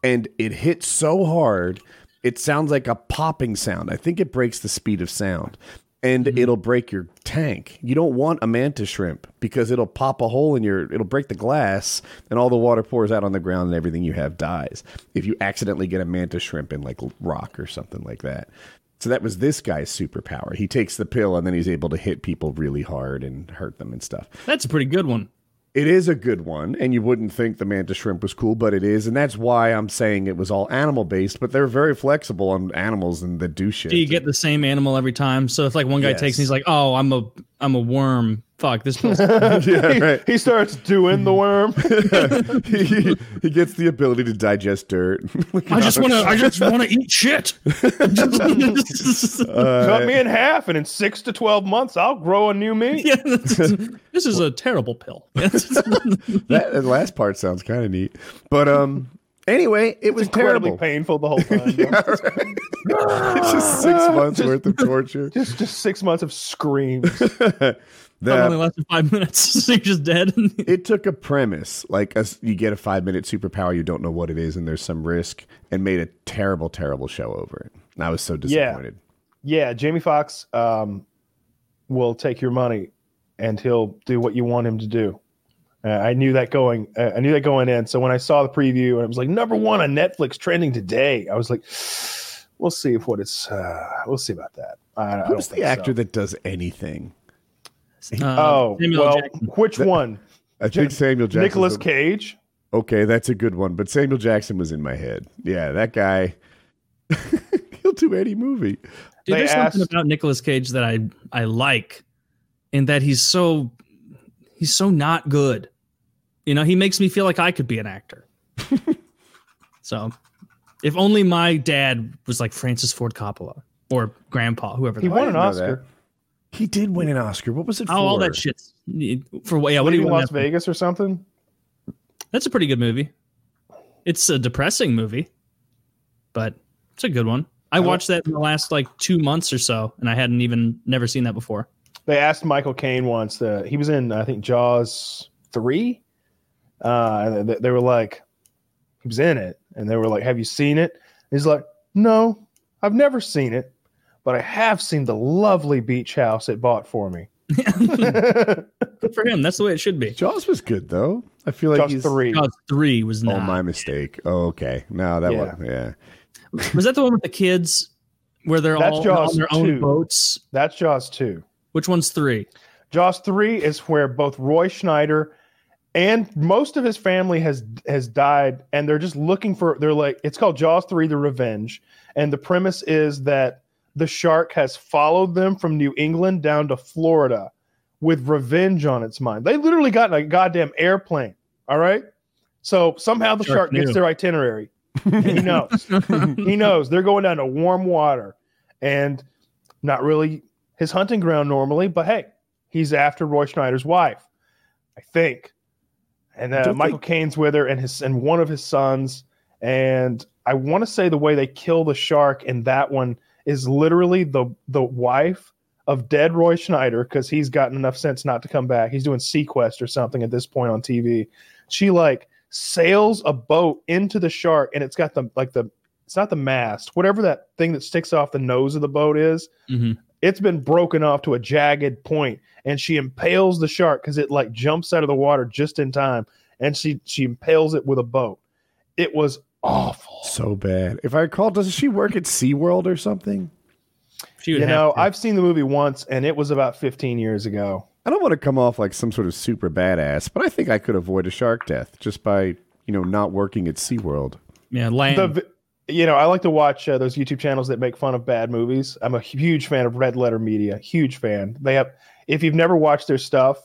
and it hits so hard, it sounds like a popping sound. I think it breaks the speed of sound. And mm-hmm. it'll break your tank. You don't want a mantis shrimp because it'll pop a hole in your, it'll break the glass, and all the water pours out on the ground, and everything you have dies. If you accidentally get a mantis shrimp in like rock or something like that. So that was this guy's superpower. He takes the pill and then he's able to hit people really hard and hurt them and stuff. That's a pretty good one. It is a good one, and you wouldn't think the mantis shrimp was cool, but it is, and that's why I'm saying it was all animal based. But they're very flexible on animals and the do shit. Do you get the same animal every time? So if like one guy Yes. takes and he's like, "Oh, I'm a I'm a worm." Fuck this. yeah, right. he starts doing the worm. he, he gets the ability to digest dirt. I just want to. I just want to eat shit. Cut me in half, and in six to twelve months, I'll grow a new me. yeah, this is a terrible pill. that, that last part sounds kind of neat, but um. Anyway, it was Incredibly terrible. painful the whole time. though. It's just six months worth of torture. just just six months of screams. That only lasted five minutes. so you're just dead. it took a premise like a, you get a five minute superpower you don't know what it is and there's some risk and made a terrible terrible show over it and i was so disappointed yeah, Jamie Foxx um, will take your money, and he'll do what you want him to do. Uh, I knew that going. Uh, I knew that going in. So when I saw the preview and it was like number one on Netflix trending today, I was like, "We'll see if what it's. Uh, we'll see about that." I, I don't Who's the think so. actor that does anything? Uh, Oh Samuel well, Jackson. which one? I think Samuel Jackson. Nicolas Cage. Okay, that's a good one. But Samuel Jackson was in my head. Yeah, that guy. he'll do any movie. Dude, They there's something asked- about Nicolas Cage that I I like, in that he's so he's so not good. You know, he makes me feel like I could be an actor. so, if only my dad was like Francis Ford Coppola or Grandpa, whoever. He the- I won an didn't Oscar. He did win an Oscar. What was it for? Oh, all that shit for what? Yeah, what do you Leaving want? Las Vegas or something? That's a pretty good movie. It's a depressing movie, but it's a good one. I I watched that in the last like two months or so, and I hadn't even never seen that before. They asked Michael Caine once. that he was in, I think, Jaws three. Uh, they, they were like, he was in it, and they were like, "Have you seen it?" He's like, "No, I've never seen it, but I have seen the lovely beach house it bought for me." Good for him. That's the way it should be. Jaws was good though. I feel like Jaws he's. three. Jaws three was not. Oh, my mistake. Oh, okay. No, that Yeah. was yeah. Was that the one with the kids where they're That's all Jaws on their own boats? That's Jaws two. Which one's three? Jaws three is where both Roy Schneider and most of his family has has died, and they're just looking for. They're like, it's called Jaws three: The Revenge, and the premise is that the shark has followed them from New England down to Florida with revenge on its mind. They literally got in a goddamn airplane. All right, so somehow the Shark shark gets their itinerary. And he knows. he knows they're going down to warm water and not really his hunting ground normally, but hey, he's after Roy Schneider's wife, I think. And uh, Michael Caine's with her and his and one of his sons. And I want to say the way they kill the shark in that one is literally the the wife of dead Roy Schneider because he's gotten enough sense not to come back. He's doing seaQuest or something at this point on TV. She like sails a boat into the shark and it's got the like the it's not the mast, whatever that thing that sticks off the nose of the boat is. hmm It's been broken off to a jagged point, and she impales the shark because it like jumps out of the water just in time, and she she impales it with a boat. It was awful. So bad. If I recall, does she work at SeaWorld or something? She would You know, to. I've seen the movie once, and it was about 15 years ago. I don't want to come off like some sort of super badass, but I think I could avoid a shark death just by, you know, not working at SeaWorld. yeah, land. The, vi- you know, I like to watch uh, those YouTube channels that make fun of bad movies. I'm a huge fan of Red Letter Media. Huge fan. They have, if you've never watched their stuff,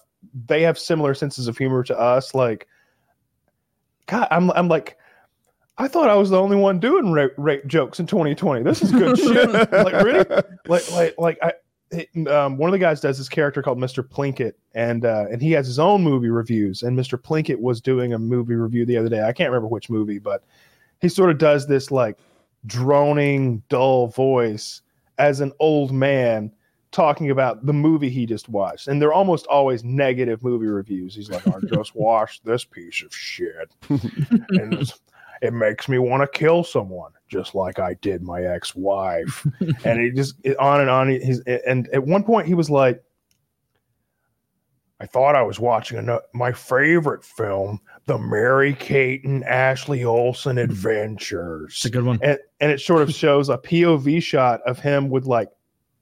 they have similar senses of humor to us. Like, God, I'm, I'm like, I thought I was the only one doing rape, rape jokes in 2020. This is good shit. like, really? Like, like, like, I. it- um, one of the guys does this character called Mr. Plinkett, and uh, and he has his own movie reviews. And Mr. Plinkett was doing a movie review the other day. I can't remember which movie, but he sort of does this like droning, dull voice as an old man talking about the movie he just watched. And they're almost always negative movie reviews. He's like, I just watched this piece of shit. and it makes me want to kill someone, just like I did my ex wife. and he just it- on and on. He's, and at one point, he was like, I thought I was watching ano- my favorite film, the Mary Kate and Ashley Olsen hmm. Adventures it's a good one. and and it sort of shows a POV shot of him with like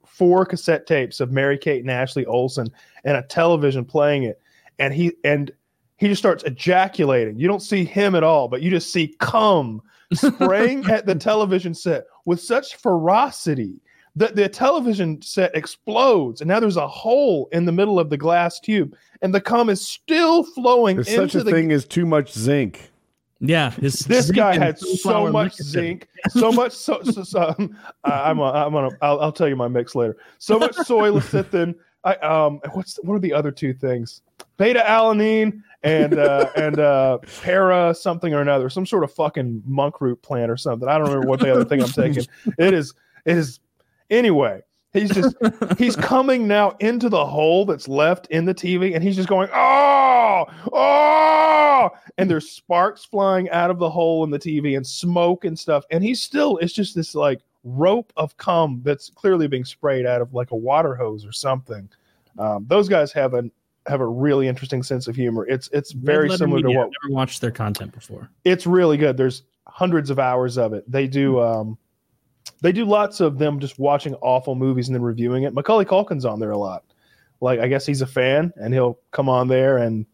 four cassette tapes of Mary Kate and Ashley Olsen and a television playing it, and he and he just starts ejaculating. You don't see him at all, but you just see cum spraying at the television set with such ferocity that the television set explodes, and now there's a hole in the middle of the glass tube, and the cum is still flowing There's into such a the thing as too much zinc. Yeah, his, this zinc guy and had so sunflower much licorice. zinc, so much so. so, so um, I- I'm a, I'm gonna I'll, I'll tell you my mix later. So much soy lecithin. I um what's what are the other two things? Beta alanine and uh, and uh, para something or another, some sort of fucking monk root plant or something. I don't remember what the other thing I'm taking. It is it is anyway. He's just he's coming now into the hole that's left in the TV, and he's just going, oh, oh, and there's sparks flying out of the hole in the TV and smoke and stuff, and he's still it's just this like rope of cum that's clearly being sprayed out of like a water hose or something. Um, those guys have an have a really interesting sense of humor. It's it's very similar to what I've never watched their content before. it's really good. There's hundreds of hours of it. They do um they do lots of them just watching awful movies and then reviewing it. Macaulay Culkin's on there a lot. Like I guess he's a fan and he'll come on there and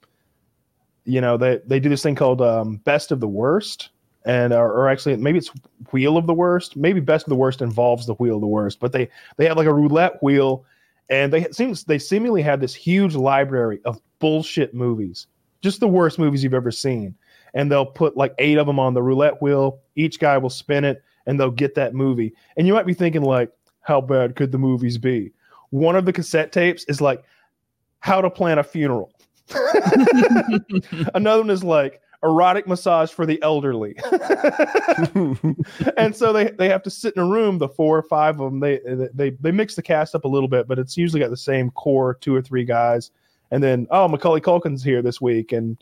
you know they they do this thing called um, best of the worst and or, or actually maybe it's wheel of the worst maybe best of the worst involves the wheel of the worst but they they have like a roulette wheel and they seems they seemingly have this huge library of bullshit movies just the worst movies you've ever seen and they'll put like eight of them on the roulette wheel each guy will spin it and they'll get that movie and you might be thinking like how bad could the movies be one of the cassette tapes is like how to plan a funeral Another one is like erotic massage for the elderly. and so they, they have to sit in a room, the four or five of them. They, they they mix the cast up a little bit, but it's usually got the same core two or three guys. And then oh, Macaulay Culkin's here this week, and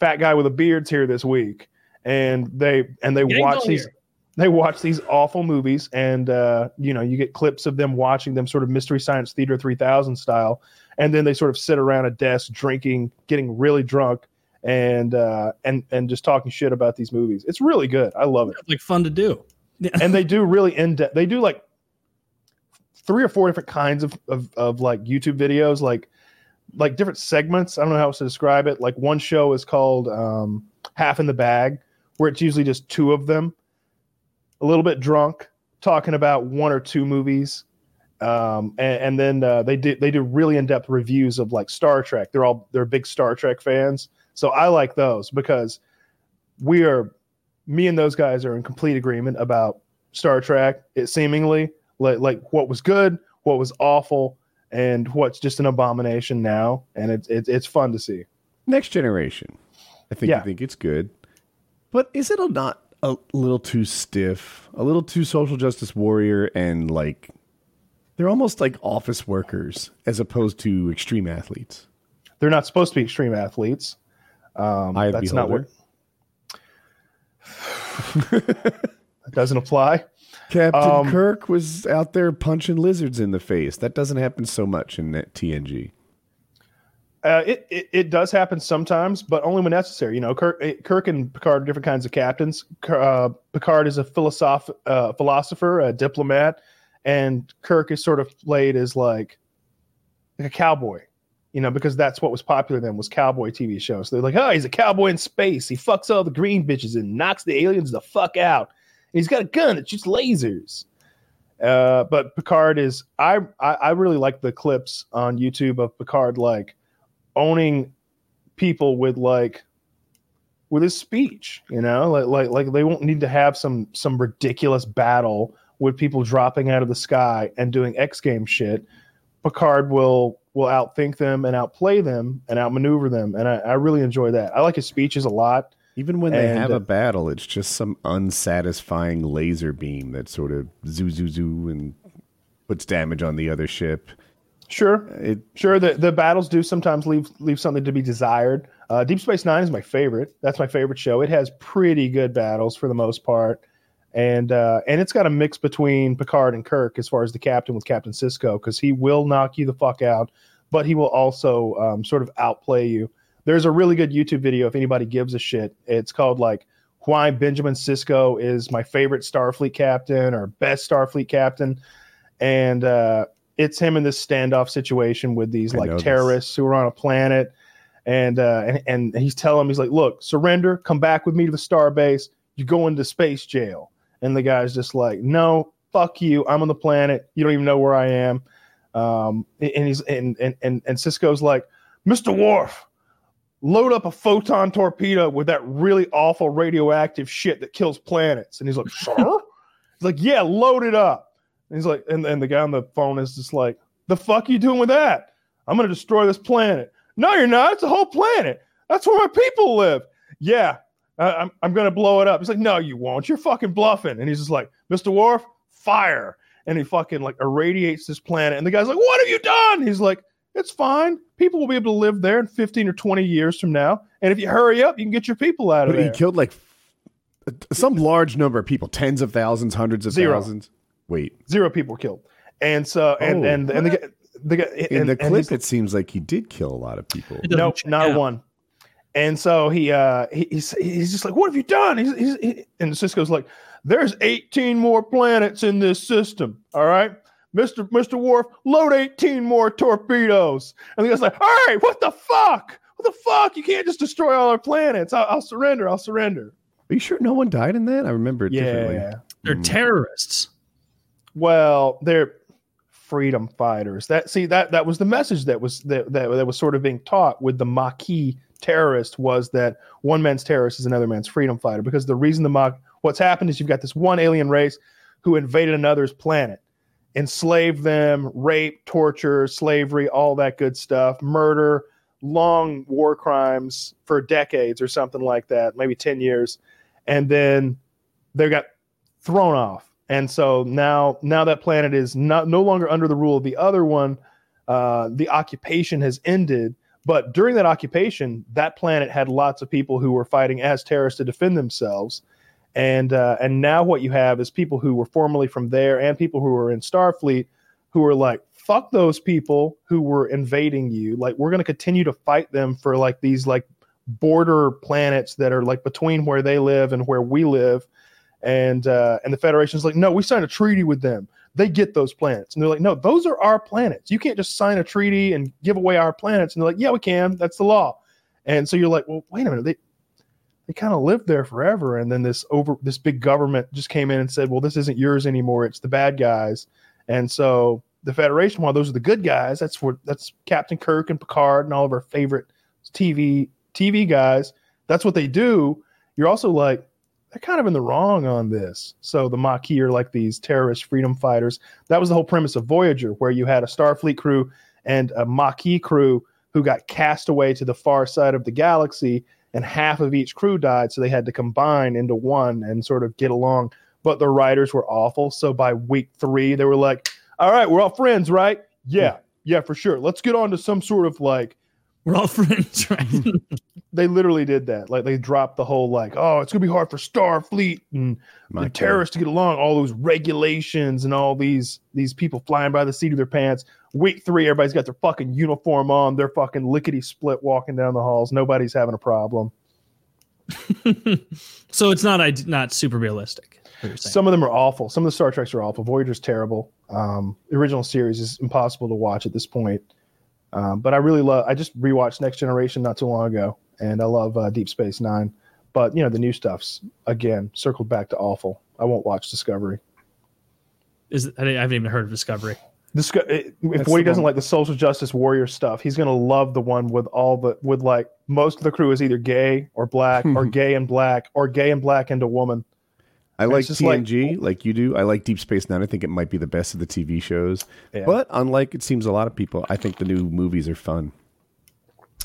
fat guy with a beard's here this week, and they and they watch these here. They watch these awful movies, and uh, you know you get clips of them watching them sort of Mystery Science Theater three thousand style, and then they sort of sit around a desk drinking, getting really drunk, and uh, and and just talking shit about these movies. It's really good. I love it It's like fun to do. and they do really in depth. They do like three or four different kinds of, of of like YouTube videos, like like different segments. I don't know how else to describe it. Like one show is called um, Half in the Bag, where it's usually just two of them, a little bit drunk, talking about one or two movies. Um, and, and then uh, they do they do really in depth reviews of like Star Trek. They're all they're big Star Trek fans, so I like those because we are me and those guys are in complete agreement about Star Trek. It seemingly like like what was good, what was awful, and what's just an abomination now. And it's it's it's fun to see. Next generation. I think Yeah. you think it's good. But is it a not a little too stiff? A little too social justice warrior and like they're almost like office workers as opposed to extreme athletes. They're not supposed to be extreme athletes. Um, the that's not what that doesn't apply. Captain Um, Kirk was out there punching lizards in the face. That doesn't happen so much in TNG. Uh, it, it it does happen sometimes, but only when necessary. You know, Kirk, eh, Kirk and Picard are different kinds of captains. Uh, Picard is a philosoph- uh, philosopher, a diplomat, and Kirk is sort of played as like, like a cowboy. You know, because that's what was popular then was cowboy TV shows. they're like, oh, he's a cowboy in space. He fucks all the green bitches and knocks the aliens the fuck out. And he's got a gun that shoots lasers. Uh, but Picard is I, I I really like the clips on YouTube of Picard like owning people with like with his speech you know? Like like like they won't need to have some some ridiculous battle with people dropping out of the sky and doing x game shit. Picard will will outthink them and outplay them and outmaneuver them and i, I really enjoy that. I like his speeches a lot. Even when they And, have a battle, it's just some unsatisfying laser beam that sort of zoo zoo zoo and puts damage on the other ship. Sure It Sure, the, the battles do sometimes leave leave something to be desired. Uh, Deep Space Nine is my favorite. That's my favorite show. It has pretty good battles for the most part, and uh, and it's got a mix between Picard and Kirk as far as the captain with Captain Sisko because he will knock you the fuck out, but he will also um, sort of outplay you. There's a really good YouTube video if anybody gives a shit. It's called like why Benjamin Sisko is my favorite Starfleet captain or best Starfleet captain, and uh, it's him in this standoff situation with these I know like this. terrorists who are on a planet, and uh, and and he's telling him he's like, look, surrender, come back with me to the star base. You go into space jail, and the guy's just like, no, fuck you, I'm on the planet. You don't even know where I am. Um, and he's and and and, and Sisko's like, Mister Worf, load up a photon torpedo with that really awful radioactive shit that kills planets. And he's like, sir? he's like, yeah, load it up. And he's like, and, and the guy on the phone is just like, the fuck you doing with that? I'm going to destroy this planet. No, you're not. It's a whole planet. That's where my people live. Yeah, I, I'm, I'm going to blow it up. He's like, no, you won't. You're fucking bluffing. And he's just like, Mr. Worf, fire. And he fucking like irradiates this planet. And the guy's like, what have you done? He's like, it's fine. People will be able to live there in 15 or 20 years from now. And if you hurry up, you can get your people out of it. but he killed like some large number of people, tens of thousands, hundreds of Zero. thousands. Wait, Zero people killed. And so, and, Oh, and, and the, guy- the guy In and- the and clip, it seems like he did kill a lot of people. It doesn't Nope, not out. one. And so he uh he, he's he's just like, what have you done? He's, he's he, and Sisko's like, there's 18 more planets in this system. All right. Mr. Mr. Worf, load 18 more torpedoes. And the guy's like, all right, what the fuck? What the fuck? You can't just destroy all our planets. I'll, I'll surrender. I'll surrender. Are you sure no one died in that? I remember it differently. Yeah. They're Mm. terrorists. Well, they're freedom fighters. That see that that was the message that was that that, that was sort of being taught with the Maquis terrorist was that one man's terrorist is another man's freedom fighter because the reason the Mach what's happened is you've got this one alien race who invaded another's planet, enslaved them, rape, torture, slavery, all that good stuff, murder, long war crimes for decades or something like that, maybe 10 years. And then they got thrown off. And so now now that planet is not no longer under the rule of the other one. Uh, the occupation has ended. But during that occupation, that planet had lots of people who were fighting as terrorists to defend themselves. And uh, and now what you have is people who were formerly from there and people who were in Starfleet who are like, fuck those people who were invading you. Like we're gonna continue to fight them for like these like border planets that are like between where they live and where we live. And uh, and the Federation's like, no, we signed a treaty with them. They get those planets. And they're like, no, those are our planets. You can't just sign a treaty and give away our planets. And they're like, yeah, we can. That's the law. And so you're like, well, wait a minute. They they kind of lived there forever. And then this over this big government just came in and said, well, this isn't yours anymore. It's the bad guys. And so the Federation, while those are the good guys, that's what that's Captain Kirk and Picard and all of our favorite TV TV guys. That's what they do. You're also like, they're kind of in the wrong on this. So the Maquis are like these terrorist freedom fighters. That was the whole premise of Voyager, where you had a Starfleet crew and a Maquis crew who got cast away to the far side of the galaxy, and half of each crew died. So they had to combine into one and sort of get along. But the writers were awful. So by week three, they were like, all right, we're all friends, right? Yeah, hmm. yeah, for sure. Let's get on to some sort of like, We're all friends, right? they literally did that. Like they dropped the whole like, oh, it's gonna be hard for Starfleet and My the God. terrorists to get along. All those regulations and all these these people flying by the seat of their pants. Week three, everybody's got their fucking uniform on. They're fucking lickety split walking down the halls. Nobody's having a problem. so it's not ide- not super realistic. what you're saying. Some of them are awful. Some of the Star Treks are awful. Voyager's terrible. Um, the original series is impossible to watch at this point. Um, but I really love. I just rewatched Next Generation not too long ago, and I love uh, Deep Space Nine. But you know the new stuff's again circled back to awful. I won't watch Discovery. Is I haven't even heard of Discovery. Disco- if That's Woody doesn't one- like the social justice warrior stuff, he's gonna love the one with all the with like most of the crew is either gay or black or gay and black or gay and black and a woman. I like just like- TNG, like, you do. I like Deep Space Nine. I think it might be the best of the TV shows. Yeah. But unlike it seems a lot of people, I think the new movies are fun.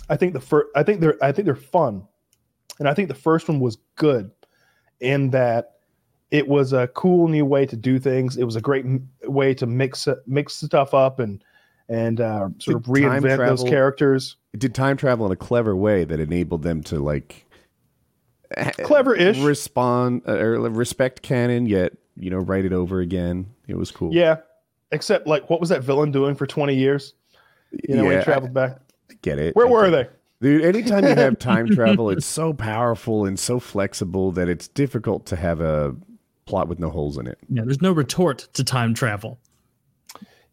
I think the first, I think they're, I think they're fun, and I think the first one was good, in that it was a cool new way to do things. It was a great m- way to mix mix stuff up and and uh, sort of Did time reinvent those characters. It did time travel in a clever way that enabled them to like Clever-ish. respond uh, or respect canon, yet you know write it over again. It was cool. Yeah, except like what was that villain doing for twenty years? You know, when Yeah, he traveled back. I get it. Where I were they? Dude, anytime you have time travel, it's so powerful and so flexible that it's difficult to have a plot with no holes in it. Yeah, there's no retort to time travel.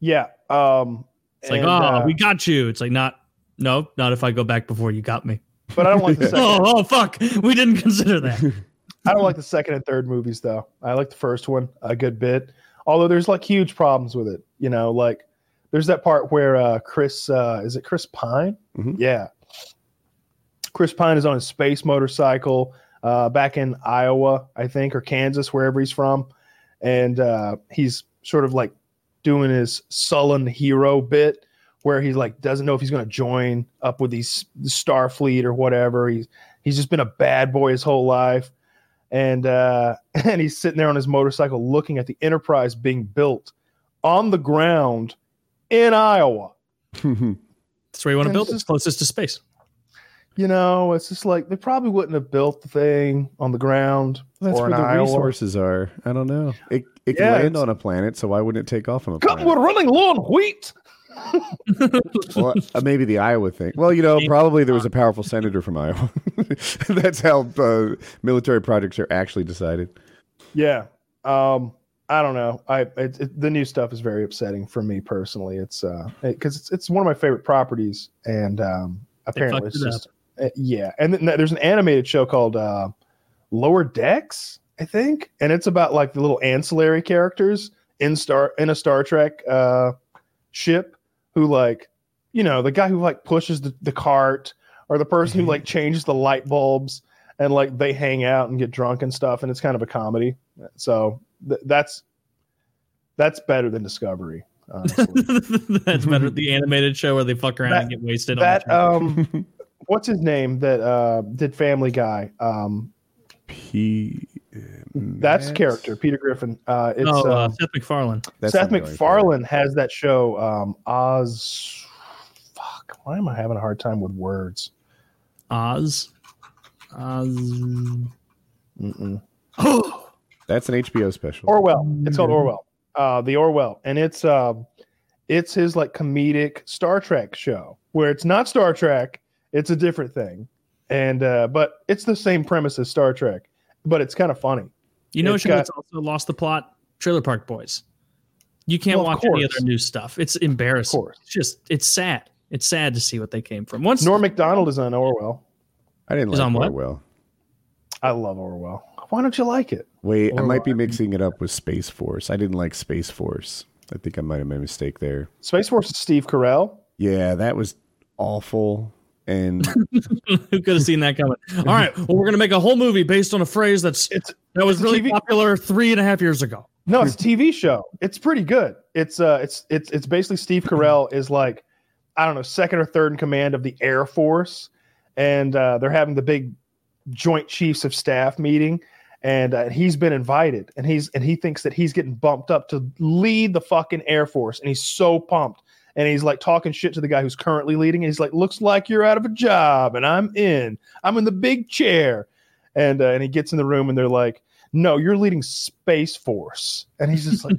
Yeah. Um, It's like, and, oh, uh, we got you. It's like, not, no, not if I go back before you got me. But I don't like the second. Oh, oh, fuck. We didn't consider that. I don't like the second and third movies though. I like the first one a good bit. Although there's like huge problems with it. You know, like there's that part where uh Chris uh is it Chris Pine? Mhm. Yeah. Chris Pine is on his space motorcycle uh back in Iowa, I think, or Kansas, wherever he's from. And uh he's sort of like doing his sullen hero bit where he's like doesn't know if he's going to join up with these Starfleet or whatever. He's he's just been a bad boy his whole life and uh, and he's sitting there on his motorcycle looking at the Enterprise being built on the ground in Iowa. That's where you want to build it's it. It's closest to space. You know, it's just like they probably wouldn't have built the thing on the ground That's or where in the Iowa. resources are. I don't know. It it can land on a planet, so why wouldn't it take off from a God, planet? we're running low on wheat. well, uh, maybe the Iowa thing. Well, you know, probably there was a powerful senator from Iowa. That's how uh, military projects are actually decided. Yeah. Um, I don't know. I it, it, the new stuff is very upsetting for me personally. It's uh because it's it's one of my favorite properties, and um, apparently it's just uh, yeah. And then there's an animated show called uh, Lower Decks, I think, and it's about like the little ancillary characters in Star in a Star Trek uh, ship who like you know the guy who like pushes the, the cart or the person who like changes the light bulbs and like they hang out and get drunk and stuff and it's kind of a comedy so th- that's that's better than discovery honestly. That's better. The animated show where they fuck around That- and get wasted. that on um what's his name that uh did family guy um P. that's Matt? character peter griffin uh it's oh, uh, um, Seth MacFarlane. That's seth not macfarlane has that show um oz fuck why am i having a hard time with words Oz. Oz. Mm-mm. That's an HBO special. Orville. It's called Orville. Uh, the Orville, and it's uh, it's his like comedic Star Trek show where it's not Star Trek, it's a different thing, and uh, but it's the same premise as Star Trek, but it's kind of funny. you know, a It's got- that's also lost the plot. Trailer Park Boys. You can't Well, of watch any other new stuff. It's embarrassing. Of course. It's just it's sad. It's sad to see what they came from. Once Norm Macdonald is on Orville. I didn't Is like on what? Orville. I love Orville. Why don't you like it? Wait, I might be mixing it up with Space Force. I didn't like Space Force. I think I might have made a mistake there. Space Force is Steve Carell. Yeah, that was awful. And who could have seen that coming? All right, well, we're gonna make a whole movie based on a phrase that's It's that was it's really TV popular three and a half years ago. No, it's a TV show. It's pretty good. It's uh it's it's it's basically Steve Carell is like I don't know, second or third in command of the Air Force and uh they're having the big joint chiefs of staff meeting and uh, he's been invited and he's and he thinks that he's getting bumped up to lead the fucking Air Force and he's so pumped and he's like talking shit to the guy who's currently leading and he's like looks like you're out of a job and I'm in. I'm in the big chair. And uh, and he gets in the room and they're like no, you're leading Space Force. And he's just like,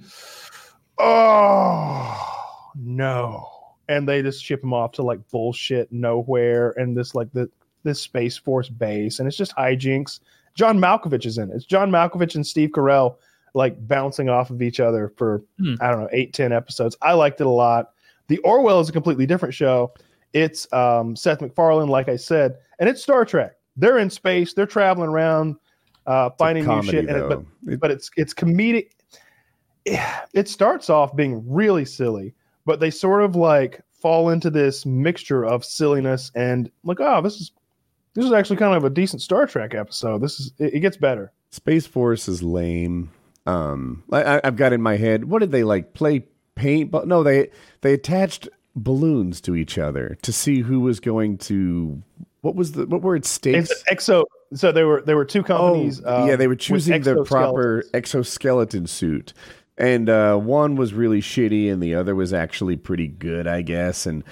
oh, no. And they just ship him off to like bullshit nowhere and this like the this Space Force base. And it's just hijinks. John Malkovich is in it. It's John Malkovich and Steve Carell like bouncing off of each other for, Hmm. I don't know, eight, ten episodes. I liked it a lot. The Orville is a completely different show. It's um, Seth MacFarlane, like I said, and it's Star Trek. They're in space. They're traveling around, uh, finding new shit. And it, but. It- but it's it's comedic. It starts off being really silly, but they sort of like fall into this mixture of silliness and like, oh, this is this is actually kind of a decent Star Trek episode. This is it, it gets better. Space Force is lame. Um, I- I've got in my head. What did they like play paint? But no, they they attached balloons to each other to see who was going to. What was the what were its stakes? It's exo. So there were there were two companies. Oh, um, yeah, they were choosing the proper exoskeleton suit. And uh, one was really shitty, and the other was actually pretty good, I guess. And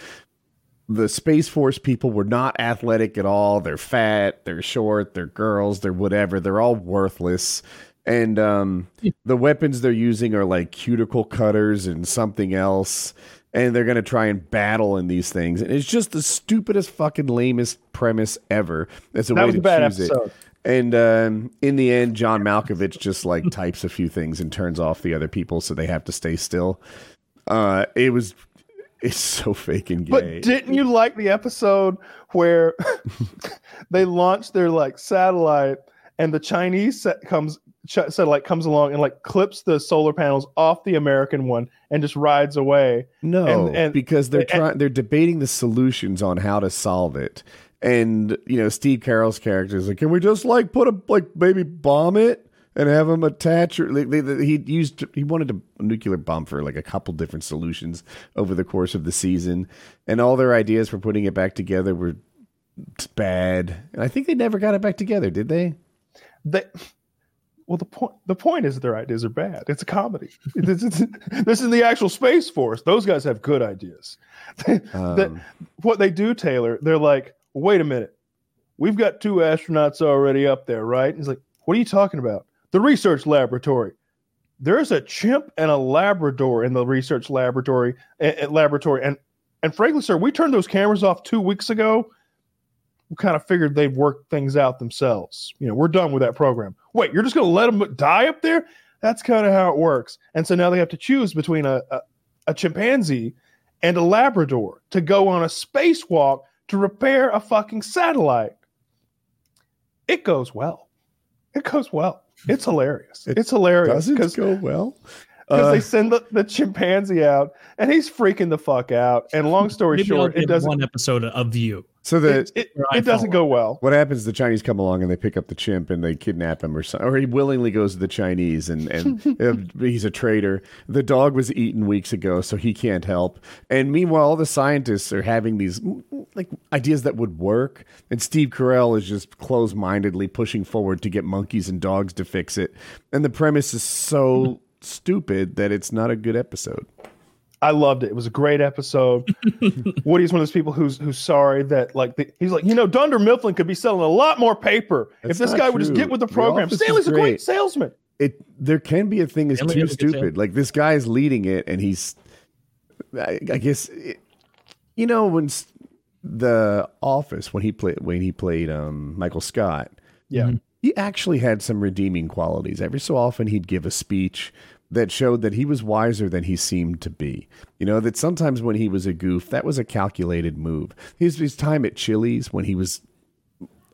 the Space Force people were not athletic at all. They're fat, they're short, they're girls, they're whatever. They're all worthless. And um, the weapons they're using are like cuticle cutters and something else. And they're going to try and battle in these things. And it's just the stupidest, fucking lamest premise ever. That's a That way to a choose episode. it. And um, in the end, John Malkovich just like types a few things and turns off the other people so they have to stay still. Uh, it was it's so fake and gay. But didn't you like the episode where they launched their like satellite and the Chinese set comes satellite comes along and like clips the solar panels off the American one and just rides away. no, and- and- because they're trying they're debating the solutions on how to solve it. And you know, Steve Carell's character is like, "Can we just like put a like maybe bomb it and have them attach?" Or like, they, he used he wanted a nuclear bomb for like a couple different solutions over the course of the season, and all their ideas for putting it back together were bad. And I think they never got it back together, did they? They well the point the point is their ideas are bad. It's a comedy. this, is, this is the actual space force. Those guys have good ideas. That- Um, what they do, Taylor, they're like, wait a minute. We've got two astronauts already up there, right? He's like, what are you talking about? The research laboratory. there's a chimp and a Labrador in the research laboratory. Uh, laboratory, and and frankly, sir, we turned those cameras off two weeks ago. We kind of figured they'd work things out themselves. You know, we're done with that program. Wait, you're just going to let them die up there? That's kind of how it works. And so now they have to choose between a, a, a chimpanzee and a Labrador to go on a spacewalk to repair a fucking satellite. It goes well. It goes well. It's hilarious. It it's hilarious Does it go well? because Uh, they send the, the chimpanzee out and he's freaking the fuck out. And long story Maybe I'll short, it doesn't one episode of you. So the it, it, it doesn't go well. what happens? The Chinese come along and they pick up the chimp and they kidnap him, or so, or he willingly goes to the Chinese and and he's a traitor. The dog was eaten weeks ago, so he can't help. And meanwhile, all the scientists are having these like ideas that would work, and Steve Carell is just close mindedly pushing forward to get monkeys and dogs to fix it. And the premise is so stupid that it's not a good episode. I loved it. It was a great episode. Woody's one of those people who's who's sorry that like the, he's like you know Dunder Mifflin could be selling a lot more paper That's if this not guy would just get with the The program. Office is Stanley's a great great. salesman. it there can be a thing as Stanley too has a good stupid. Like this guy is leading it, and he's, I, I guess, it, you know, when the Office when he played when he played um, Michael Scott, Yeah, he actually had some redeeming qualities. Every so often, he'd give a speech that showed that he was wiser than he seemed to be. You know, that sometimes when he was a goof, that was a calculated move. His, his time at Chili's when he was,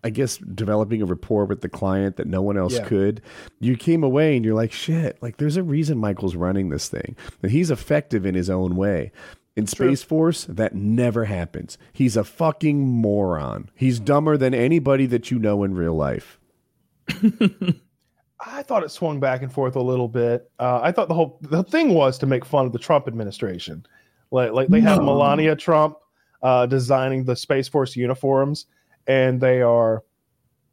I guess, developing a rapport with the client that no one else Yeah. could, you came away and you're like, shit, like there's a reason Michael's running this thing. And he's effective in his own way. In Space Force, that never happens. He's a fucking moron. He's dumber than anybody that you know in real life. I thought it swung back and forth a little bit. Uh, I thought the whole the thing was to make fun of the Trump administration. Like like they have Melania Trump uh, designing the Space Force uniforms, and they are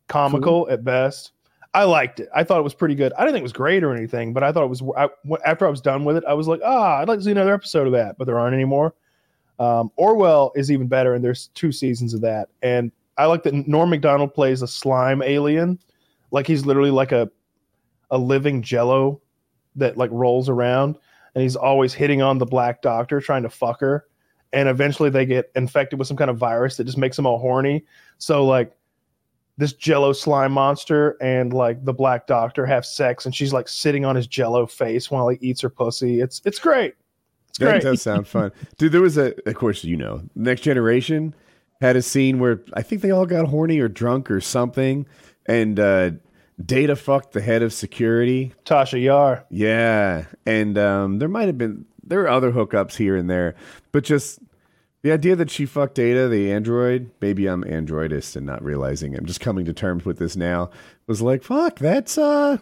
comical at best. I liked it. I thought it was pretty good. I didn't think it was great or anything, but I thought it was. I, after I was done with it, I was like, ah, I'd like to see another episode of that, but there aren't anymore. Um, Orville is even better, and there's two seasons of that. And I like that Norm Macdonald plays a slime alien, like he's literally like a a living Jello that like rolls around, and he's always hitting on the Black Doctor, trying to fuck her. And eventually, they get infected with some kind of virus that just makes them all horny. So like this jello slime monster and like the black doctor have sex and she's like sitting on his jello face while he eats her pussy it's it's great it's That great does sound fun, dude. There was a, of course, you know, Next Generation had a scene where I think they all got horny or drunk or something, and uh, Data fucked the head of security. tasha yar Yeah, and um, there might have been there are other hookups here and there, but just the idea that she fucked Data, the android. Maybe I'm androidist and not realizing. I'm just coming to terms with this now. Was like, fuck, that's uh,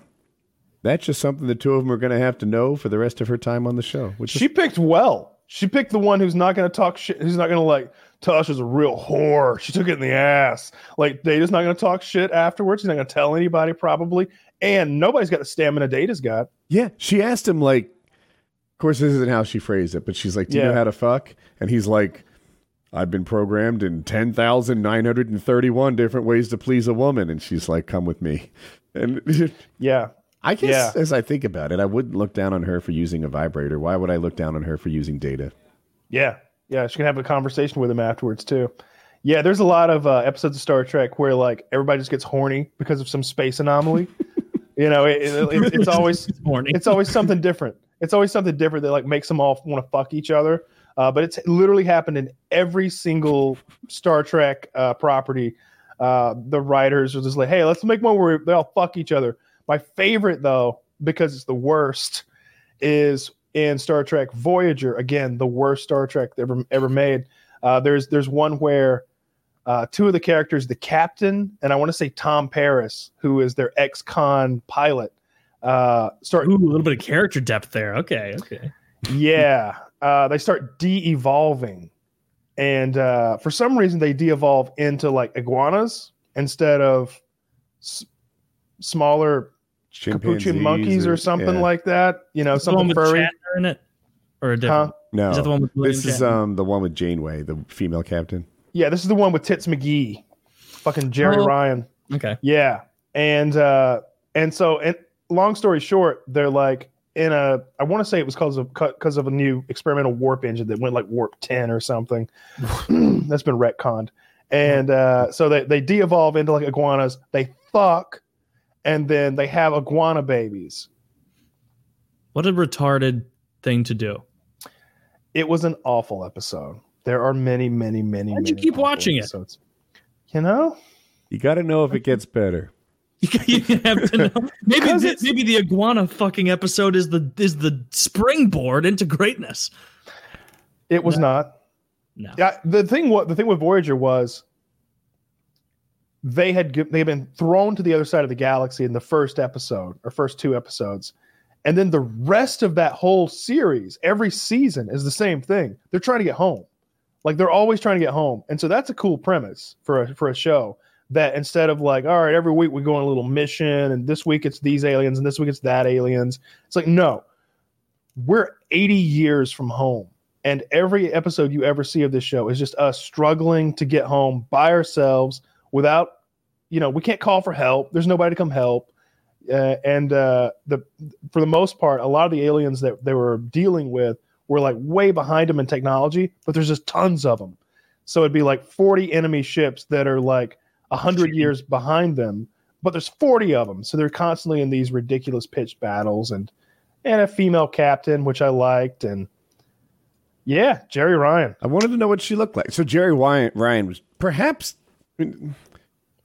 that's just something the two of them are going to have to know for the rest of her time on the show. Which is she picked well she picked the one who's not going to talk shit who's not going to like tasha's a real whore she took it in the ass like data's not going to talk shit afterwards he's not going to tell anybody probably and nobody's got the stamina data's got Yeah, she asked him like, of course this isn't how she phrased it, but she's like, "Do you Yeah. know how to fuck?" And he's like, "I've been programmed in ten thousand nine hundred and thirty-one different ways to please a woman," and she's like, "Come with me." And yeah I guess Yeah. as I think about it, I wouldn't look down on her for using a vibrator. Why would I look down on her for using data? Yeah, yeah, she can have a conversation with him afterwards too. Yeah, there's a lot of uh, episodes of Star Trek where like everybody just gets horny because of some space anomaly. you know, it, it, it- it's always it's always something different. It's always something different that like makes them all want to fuck each other. Uh, but it's literally happened in every single Star Trek uh, property. Uh, the writers are just like, "Hey, let's make one where they all fuck each other." My favorite though, because it's the worst, is in Star Trek Voyager. Again, the worst Star Trek ever ever made. Uh, there's there's one where uh, two of the characters, the captain and I want to say Tom Paris, who is their ex-con pilot, uh, start Ooh, a little bit of character depth there. Okay, okay. yeah, uh, they start de-evolving, and uh, for some reason they de-evolve into like iguanas instead of s- smaller capuchin monkeys or, something yeah. like that. You know, Is something furry. Shatner in it, or a Huh? different? No, Is that the one with William this is Shatner? um the one with Janeway, the female captain. Yeah, this is the one with Tits McGee, fucking Jeri Oh. Ryan. Okay. Yeah, and uh, and so and long story short, they're like in a I want to say it was because of because of a new experimental warp engine that went like warp 10 or something. That's been retconned. And uh, so they, they de-evolve into like iguanas, they fuck, and then they have iguana babies. What a retarded thing to do. It was an awful episode. There are many, many, many. Why'd you keep awful watching it? episodes. You know, You got to know if it gets better. You have to know. Maybe 'Cause the, maybe the iguana fucking episode is the is the springboard into greatness. it was not. No. Yeah, the thing what the thing with Voyager was they had they had been thrown to the other side of the galaxy in the first episode or first two episodes. And then the rest of that whole series, every season is the same thing. They're trying to get home. Like they're always trying to get home. And so that's a cool premise for a for a show that instead of like, all right, every week we go on a little mission and this week it's these aliens and this week it's that aliens. It's like, no. We're 80 years from home and every episode you ever see of this show is just us struggling to get home by ourselves without you know we can't call for help there's nobody to come help uh, and uh, the for the most part a lot of the aliens that they were dealing with were like way behind them in technology but there's just tons of them so it'd be like 40 enemy ships that are like 100 years behind them but there's 40 of them so they're constantly in these ridiculous pitched battles and and a female captain which i liked and yeah jeri ryan. I wanted to know what she looked like. So Jeri Ryan, Ryan was perhaps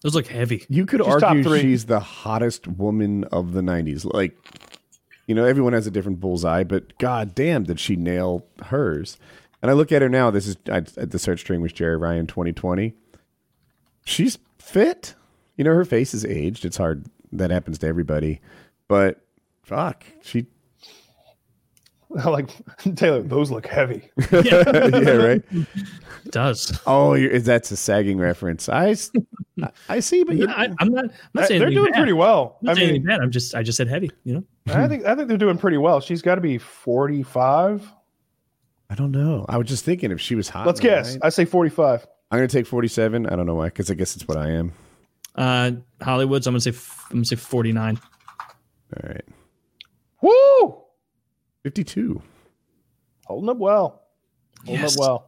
Those look heavy. you could She's argue she's the hottest woman of the '90s. Like, you know, everyone has a different bullseye, but god damn, did she nail hers? And I look at her now. This is I, the search string was Jeri Ryan 2020. She's fit. You know, her face is aged. It's hard. That happens to everybody. But fuck, she. like Taylor, those look heavy. yeah, right. It does. Oh, you're, that's a sagging reference. I, s- I see, but you, I, I'm not. I'm not saying They're anything doing bad. pretty well. I'm I not saying mean, anything bad. I'm just. I just said heavy. You know. I think I think they're doing pretty well. She's got to be forty five. I don't know. I was just thinking if she was hot. Let's in guess. night- I say forty five. I'm gonna take 47. I don't know why, because I guess it's what I am. Uh, Hollywood's. I'm gonna say. f- I'm gonna say 49. All right, Woo! 52. Holding up well. Holding Yes. up well.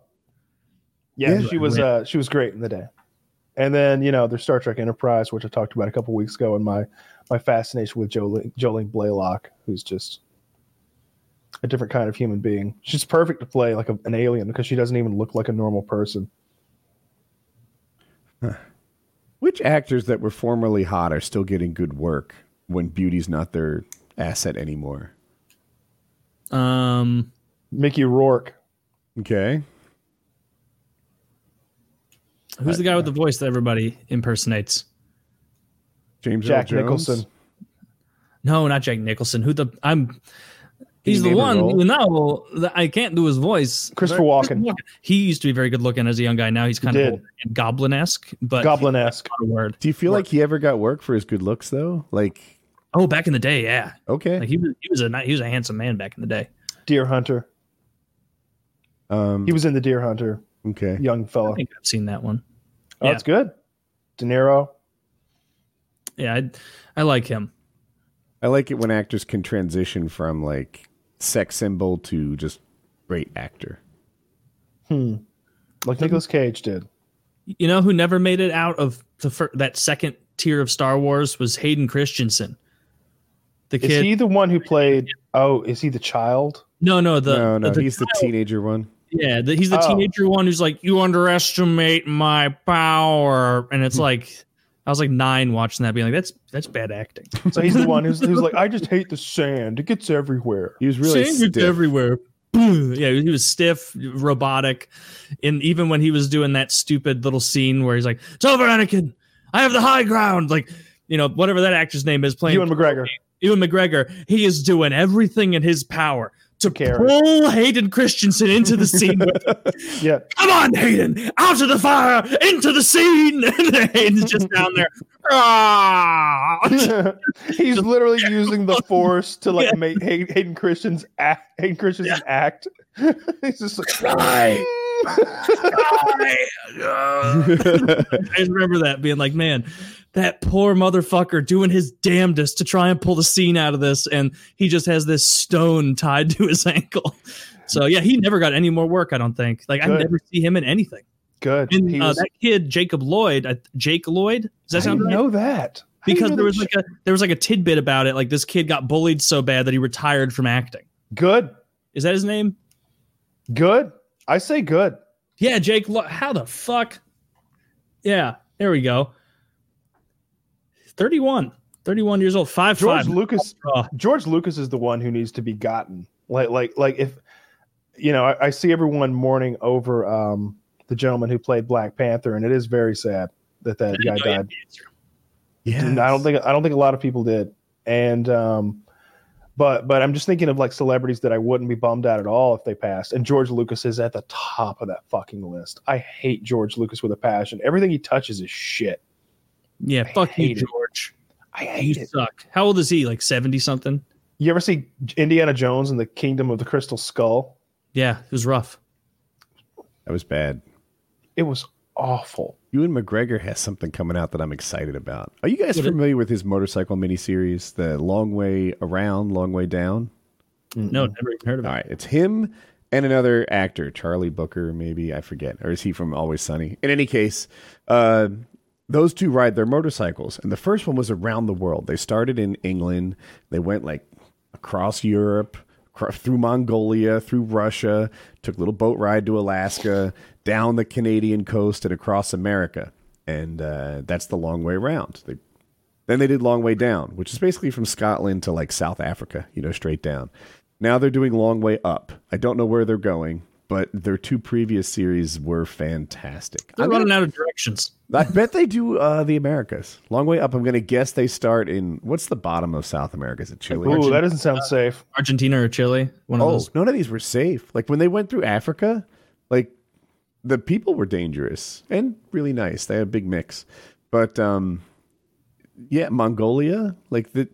Yeah, Yeah. she was uh she was great in the day. And then, you know, there's Star Trek Enterprise, which I talked about a couple weeks ago, and my my fascination with Jolene, Jolene Blalock, who's just a different kind of human being. She's perfect to play like a, an alien because she doesn't even look like a normal person. Which actors that were formerly hot are still getting good work when beauty's not their asset anymore? Um. Mickey Rourke. Okay. Who's the guy with the voice that everybody impersonates? James Jack Jones? Nicholson. No, not Jack Nicholson. Who the? I'm. He's He the one. role. You know, that I can't do his voice. Christopher Walken. He used to be very good looking as a young guy. Now he's kind did. of goblin esque, but Goblin esque. not a word. Do you feel like he ever got work for his good looks though? Like, Oh, back in the day, yeah. okay. Like he was, he was a he was a handsome man back in the day. Deer Hunter. um He was in the Deer Hunter, okay. young fella. I think I've seen that one. Oh, that's good. De Niro. Yeah, I, I like him. I like it when actors can transition from like sex symbol to just great actor. Hmm. Like Nicolas Cage did. You know who never made it out of the fir- that second tier of Star Wars was Hayden Christensen. The Is he the one who played? Oh, is he the child? no, no, the no, no, the he's the teenager one. Yeah, the, he's the Oh. teenager one who's like, "You underestimate my power," and Hmm. it's like, I was like nine watching that, being like, "That's that's bad acting." So he's the one who's, who's like, I just hate the sand. It gets everywhere. He was really Sand gets everywhere. yeah, he was stiff, robotic, and even when he was doing that stupid little scene where he's like, "It's over, Anakin. I have the high ground." Like, you know, whatever that actor's name is, playing Ewan McGregor. Ewan McGregor, he is doing everything in his power to Carry. pull Hayden Christensen into the scene. Yeah. Come on, Hayden, out of the fire, into the scene. And Hayden's just down there. "Ah." he's literally using the force to like Yeah. make Hay- Hayden Christian's act. Hayden Christensen's act. he's just like, Right. I remember that being like, man, that poor motherfucker doing his damnedest to try and pull the scene out of this, and he just has this stone tied to his ankle. So yeah, he never got any more work. I don't think. Like I never see him in anything. Good. And uh, was- that kid, Jacob Lloyd, uh, Jake Lloyd, does that I sound right? know that. How do you because know there was like a there was like a tidbit about it. Like this kid got bullied so bad that he retired from acting. good. Is that his name? Good. I say good. Yeah, Jake. How the fuck? Yeah, there we go. 31. 31 years old. Five George five. Lucas George Lucas is the one who needs to be gotten. Like like like if you know, I, I see everyone mourning over um the gentleman who played Black Panther, and it is very sad that that guy I didn't know he had died. yeah, I don't think I don't think a lot of people did. And um but but I'm just thinking of like celebrities that I wouldn't be bummed out at all if they passed. And George Lucas is at the top of that fucking list. I hate George Lucas with a passion. Everything he touches is shit. Yeah, I fuck you, hate it. George. I You hate it. suck. How old is he? Like 70 something? You ever see Indiana Jones and the Kingdom of the Crystal Skull? Yeah, it was rough. that was bad. It was awful. Ewan McGregor has something coming out that I'm excited about. Are you guys What is- familiar with his motorcycle miniseries, The Long Way Around, Long Way Down? No, never even heard of it. All right, it's him and another actor, Charlie Booker, maybe I forget, or is he from Always Sunny? In any case, uh, those two ride their motorcycles, and the first one was around the world. They started in England, they went like across Europe, through Mongolia, through Russia, took a little boat ride to Alaska, down the Canadian coast, and across America, and uh, that's the long way around. They then they did Long Way Down, which is basically from Scotland to like South Africa, you know, straight down. Now they're doing Long Way Up. I don't know where they're going, but their two previous series were fantastic. They're I'm running gonna- out of directions. I bet they do uh, the Americas. Long Way Up, I'm going to guess they start in what's the bottom of South America? Is it Chile? Ooh, that doesn't sound safe. Argentina or Chile. One of Oh, those. none of these were safe. Like when they went through Africa, like the people were dangerous and really nice. They had a big mix. But um yeah, Mongolia, like the,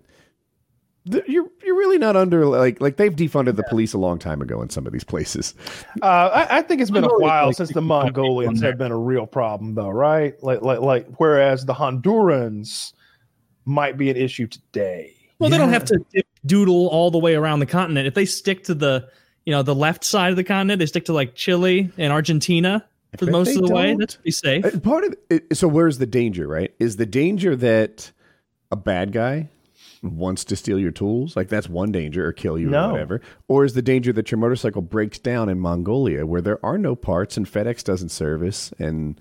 the you're you're really not under like like they've defunded the police a long time ago in some of these places. Uh, I, I think it's been a while like, since the Mongolians have been a real problem, though, right? Like, like, like. Whereas the Hondurans might be an issue today. Well, they don't have to dip doodle all the way around the continent. If they stick to the, you know, the left side of the continent, they stick to like Chile and Argentina for most of the way. That's pretty safe. Uh, Part of it, so where's the danger, right? Is the danger that a bad guy wants to steal your tools? Like that's one danger or kill you No. or whatever. Or is the danger that your motorcycle breaks down in Mongolia where there are no parts and FedEx doesn't service and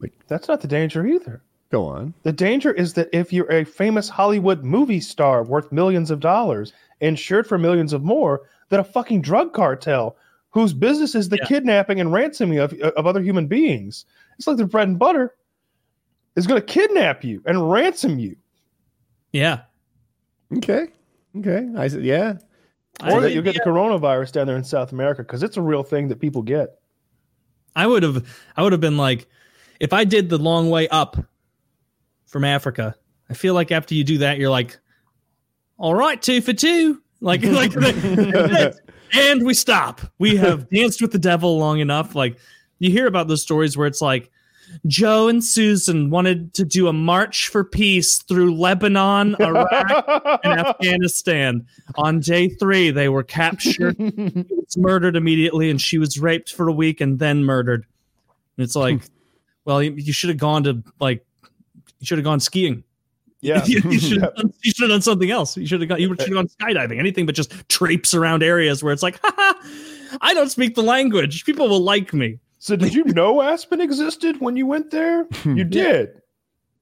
like That's not the danger either. go on. The danger is that if you're a famous Hollywood movie star worth millions of dollars, insured for millions of more, that a fucking drug cartel whose business is the Yeah. kidnapping and ransoming of, uh, of other human beings. It's like their bread and butter is going to kidnap you and ransom you. Yeah. Okay. Okay. I said, yeah. Or I, that you'll get the coronavirus down there in South America because it's a real thing that people get. I would have I would have been like if I did the long way up from Africa, I feel like after you do that, you're like, all right, two for two. Like like and we stop. We have danced with the devil long enough. Like you hear about those stories where it's like Joe and Susan wanted to do a march for peace through Lebanon, Iraq, and Afghanistan. On day three, they were captured, was murdered immediately, and she was raped for a week and then murdered. And it's like, well, you, you should have gone to like, you should have gone skiing. yeah. you, you should have done, you should have done something else. You should have gone. You should have gone skydiving. Anything but just traipse around areas where it's like, I don't speak the language. People will like me. So, did you know Aspen existed when you went there? You did.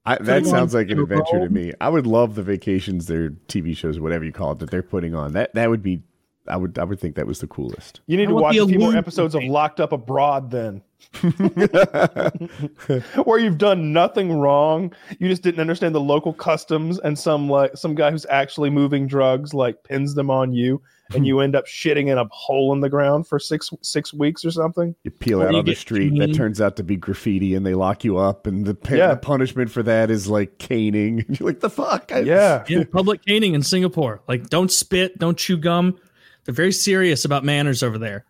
I, that sounds like an adventure to me. I would love the vacations, their TV shows, whatever you call it, that they're putting on. That that would be. I would I would think that was the coolest. You need I to watch the a few more episodes of. Locked Up Abroad then. where you've done nothing wrong. You just didn't understand the local customs, and some like some guy who's actually moving drugs like pins them on you, and you end up shitting in a hole in the ground for six six weeks or something. You peel Or out you on the get street, that turns out to be graffiti, and they lock you up, and the, pa- Yeah. the punishment for that is like caning. You're like, the fuck? I- Yeah, Yeah, public caning in Singapore. Like, don't spit, don't chew gum. They're very serious about manners over there.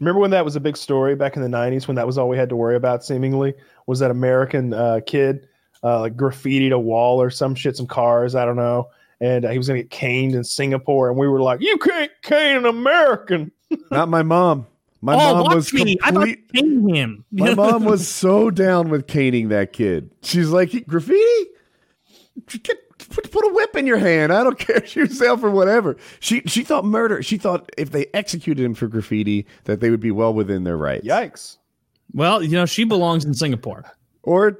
Remember when that was a big story back in the '90s when that was all we had to worry about? Seemingly was that American uh, kid uh, like graffitied a wall or some shit, some cars, I don't know, and uh, he was gonna get caned in Singapore, and we were like, "You can't cane an American." Not my mom. My oh, mom was me. I thought complete. you him. My mom was so down with caning that kid. She's like, graffiti? Get, put, put a whip in your hand. I don't care. Shoot yourself or whatever. She she thought murder. She thought if they executed him for graffiti, that they would be well within their rights. Yikes! Well, you know, she belongs in Singapore. Or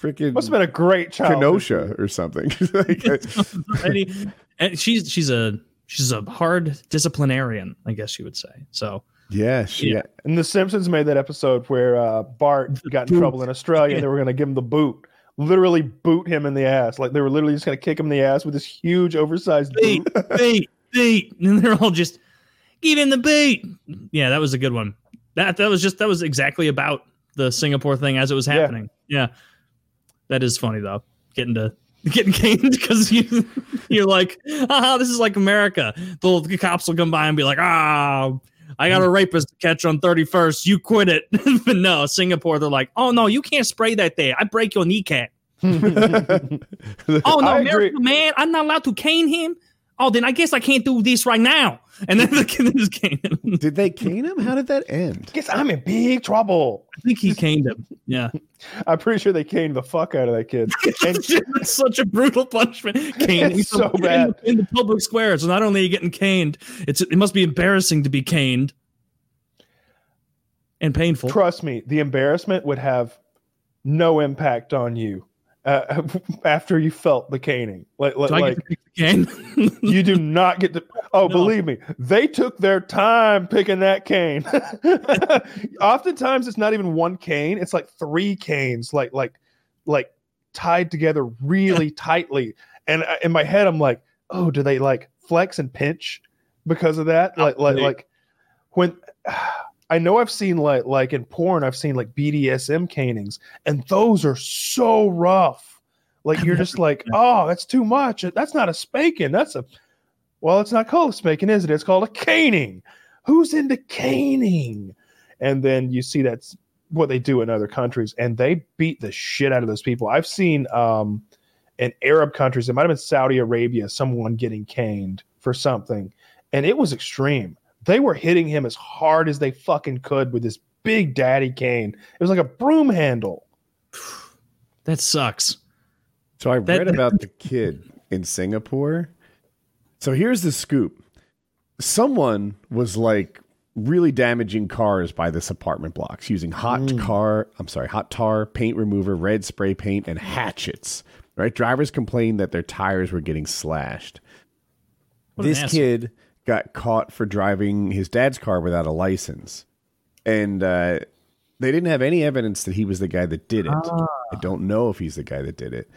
freaking Must have been a great child. Kenosha or something. Like, and and she's she's a she's a hard disciplinarian, I guess you would say. So yeah, she. Yeah. And The Simpsons made that episode where uh, Bart got in boot. trouble in Australia, and they were going to give him the boot, literally boot him in the ass. Like they were literally just going to kick him in the ass with this huge, oversized beat, boot. beat, beat, and they're all just give him the beat. Yeah, that was a good one. That that was just that was exactly about the Singapore thing as it was Yeah. happening. Yeah, that is funny though. Getting to getting caned because you you're like, ah, this is like America. The, the cops will come by and be like, ah. I got a rapist to catch on 31st. You quit it. but no, Singapore, they're like, oh no, you can't spray that there. I break your kneecap. Oh no, America, man, I'm not allowed to cane him. Oh, then I guess I can't do this right now. And then the kid just cane him. Did they cane him? How did that end? Guess I'm in big trouble. I think he caned him. Yeah, I'm pretty sure they caned the fuck out of that kid. And it's such a brutal punishment. Cane It's so bad. in, in the public square. So not only are you getting caned, it's it must be embarrassing to be caned and painful. trust me, the embarrassment would have no impact on you uh, after you felt the caning. Like, Do like get to pick the cane? you do not get to. Oh, No. believe me, they took their time picking that cane. Oftentimes, it's not even one cane; it's like three canes, like like like tied together really tightly. And I- in my head, I'm like, oh, do they like flex and pinch because of that? Like like like when. I know I've seen like like in porn, I've seen like BDSM canings, and those are so rough. Like you're just like, oh, that's too much. That's not a spanking. That's a well, it's not called a spanking, is it? It's called a caning. Who's into caning? And then you see that's what they do in other countries, and they beat the shit out of those people. I've seen um, in Arab countries, it might have been Saudi Arabia, someone getting caned for something, and it was extreme. They were hitting him as hard as they fucking could with this big daddy cane. It was like a broom handle. that sucks. So I That- read about the kid in Singapore. So here's the scoop. Someone was like really damaging cars by this apartment blocks using hot mm. car, I'm sorry, hot tar, paint remover, red spray paint, and hatchets. Right? Drivers complained that their tires were getting slashed. What an this asshole. Got caught for driving his dad's car without a license. And uh, they didn't have any evidence that he was the guy that did it. Ah. I don't know if he's the guy that did it.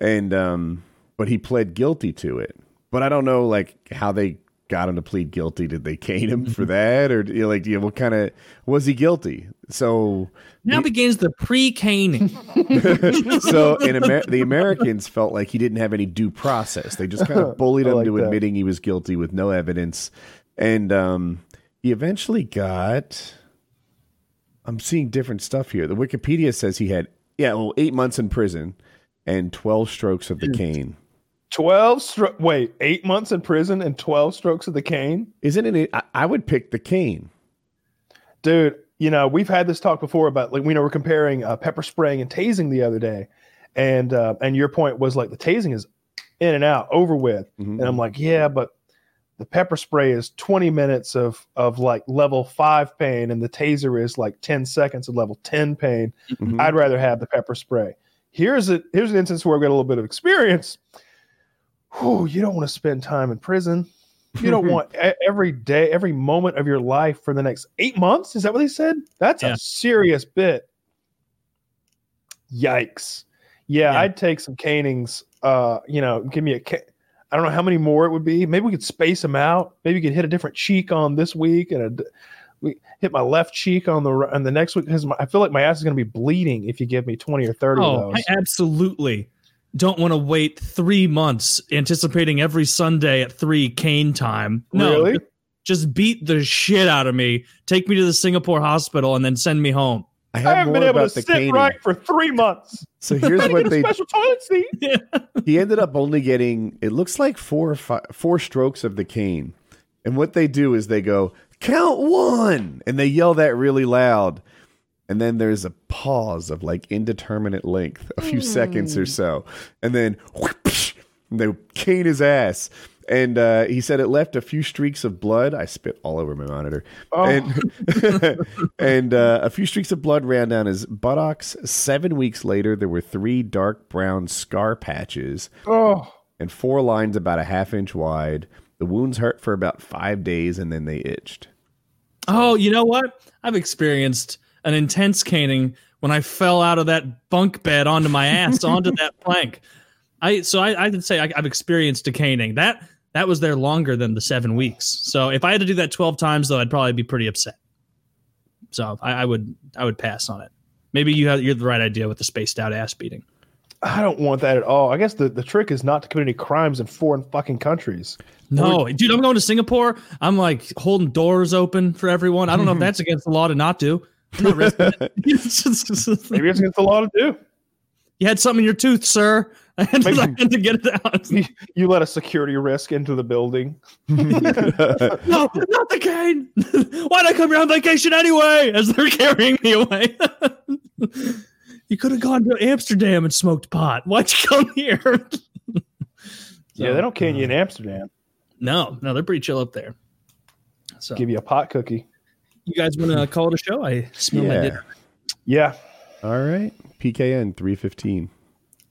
And um but he pled guilty to it. But I don't know like how they got him to plead guilty. Did they cane him for that or you know, like you know, what kind of was he guilty? So Now begins the pre-caning. so in Amer- the Americans felt like he didn't have any due process. They just kind of bullied him like to that. admitting he was guilty with no evidence, and um, he eventually got. I'm seeing different stuff here. The Wikipedia says he had yeah, well, eight months in prison and twelve strokes of the cane. 12 stro- wait, eight months in prison and 12 strokes of the cane? Isn't it? I, I would pick the cane. dude you know we've had this talk before about like we know we're comparing uh, pepper spraying and tasing the other day and uh, and your point was like the tasing is in and out over with Mhm. and i'm like yeah but the pepper spray is 20 minutes of of like level 5 pain and the taser is like 10 seconds of level 10 pain Mhm. i'd rather have the pepper spray here's a here's an instance where i've got a little bit of experience Whew, you don't want to spend time in prison you don't want every day, every moment of your life for the next eight months. Is that what they said? That's Yeah. a serious bit. Yikes. Yeah, Yeah. I'd take some canings. Uh, you know, give me a. Ca- I don't know how many more it would be. Maybe we could space them out. Maybe you could hit a different cheek on this week and a, we hit my left cheek on the on the next week because I feel like my ass is going to be bleeding if you give me twenty or thirty Oh, of I absolutely don't want to wait three months anticipating every Sunday at three cane time. No, Really? just just beat the shit out of me, take me to the Singapore hospital, and then send me home. I I have haven't been able to about the sit caning. right for three months. So here's what get a they special toilet seat. he ended up only getting it looks like four or five, four strokes of the cane and what they do is they go count one and they yell that really loud and then there's a pause of like indeterminate length a few seconds or so and then whoosh, and they cane his ass and uh, he said it left a few streaks of blood. I spit all over my monitor, Oh. and and uh, a few streaks of blood ran down his buttocks. Seven weeks later, there were three dark brown scar patches Oh, and four lines about a half inch wide. The wounds hurt for about five days and then they itched. Oh, you know what? I've experienced an intense caning when I fell out of that bunk bed onto my ass onto that plank. I so I, I would say I, I've experienced a caning. That that was there longer than the seven weeks. So if I had to do that twelve times, though, I'd probably be pretty upset. So I, I would I would pass on it. Maybe you have you're the right idea with the spaced out ass beating. I don't want that at all. I guess the, the trick is not to commit any crimes in foreign fucking countries. No, dude, I'm going to Singapore. I'm like holding doors open for everyone. I don't know if that's against the law to not do. I'm not risking it. Maybe it's against the law to do. You had something in your tooth, sir. I had, to, I had to get it out. You, you let a security risk into the building. no, not the cane. Why'd I come here on vacation anyway? As they're carrying me away. you could have gone to Amsterdam and smoked pot. Why'd you come here? Yeah, they don't can you in Amsterdam. No, no, they're pretty chill up there. So, Give you a pot cookie. You guys want to call it a show? I smell my dinner. Yeah. All right. PKN 315.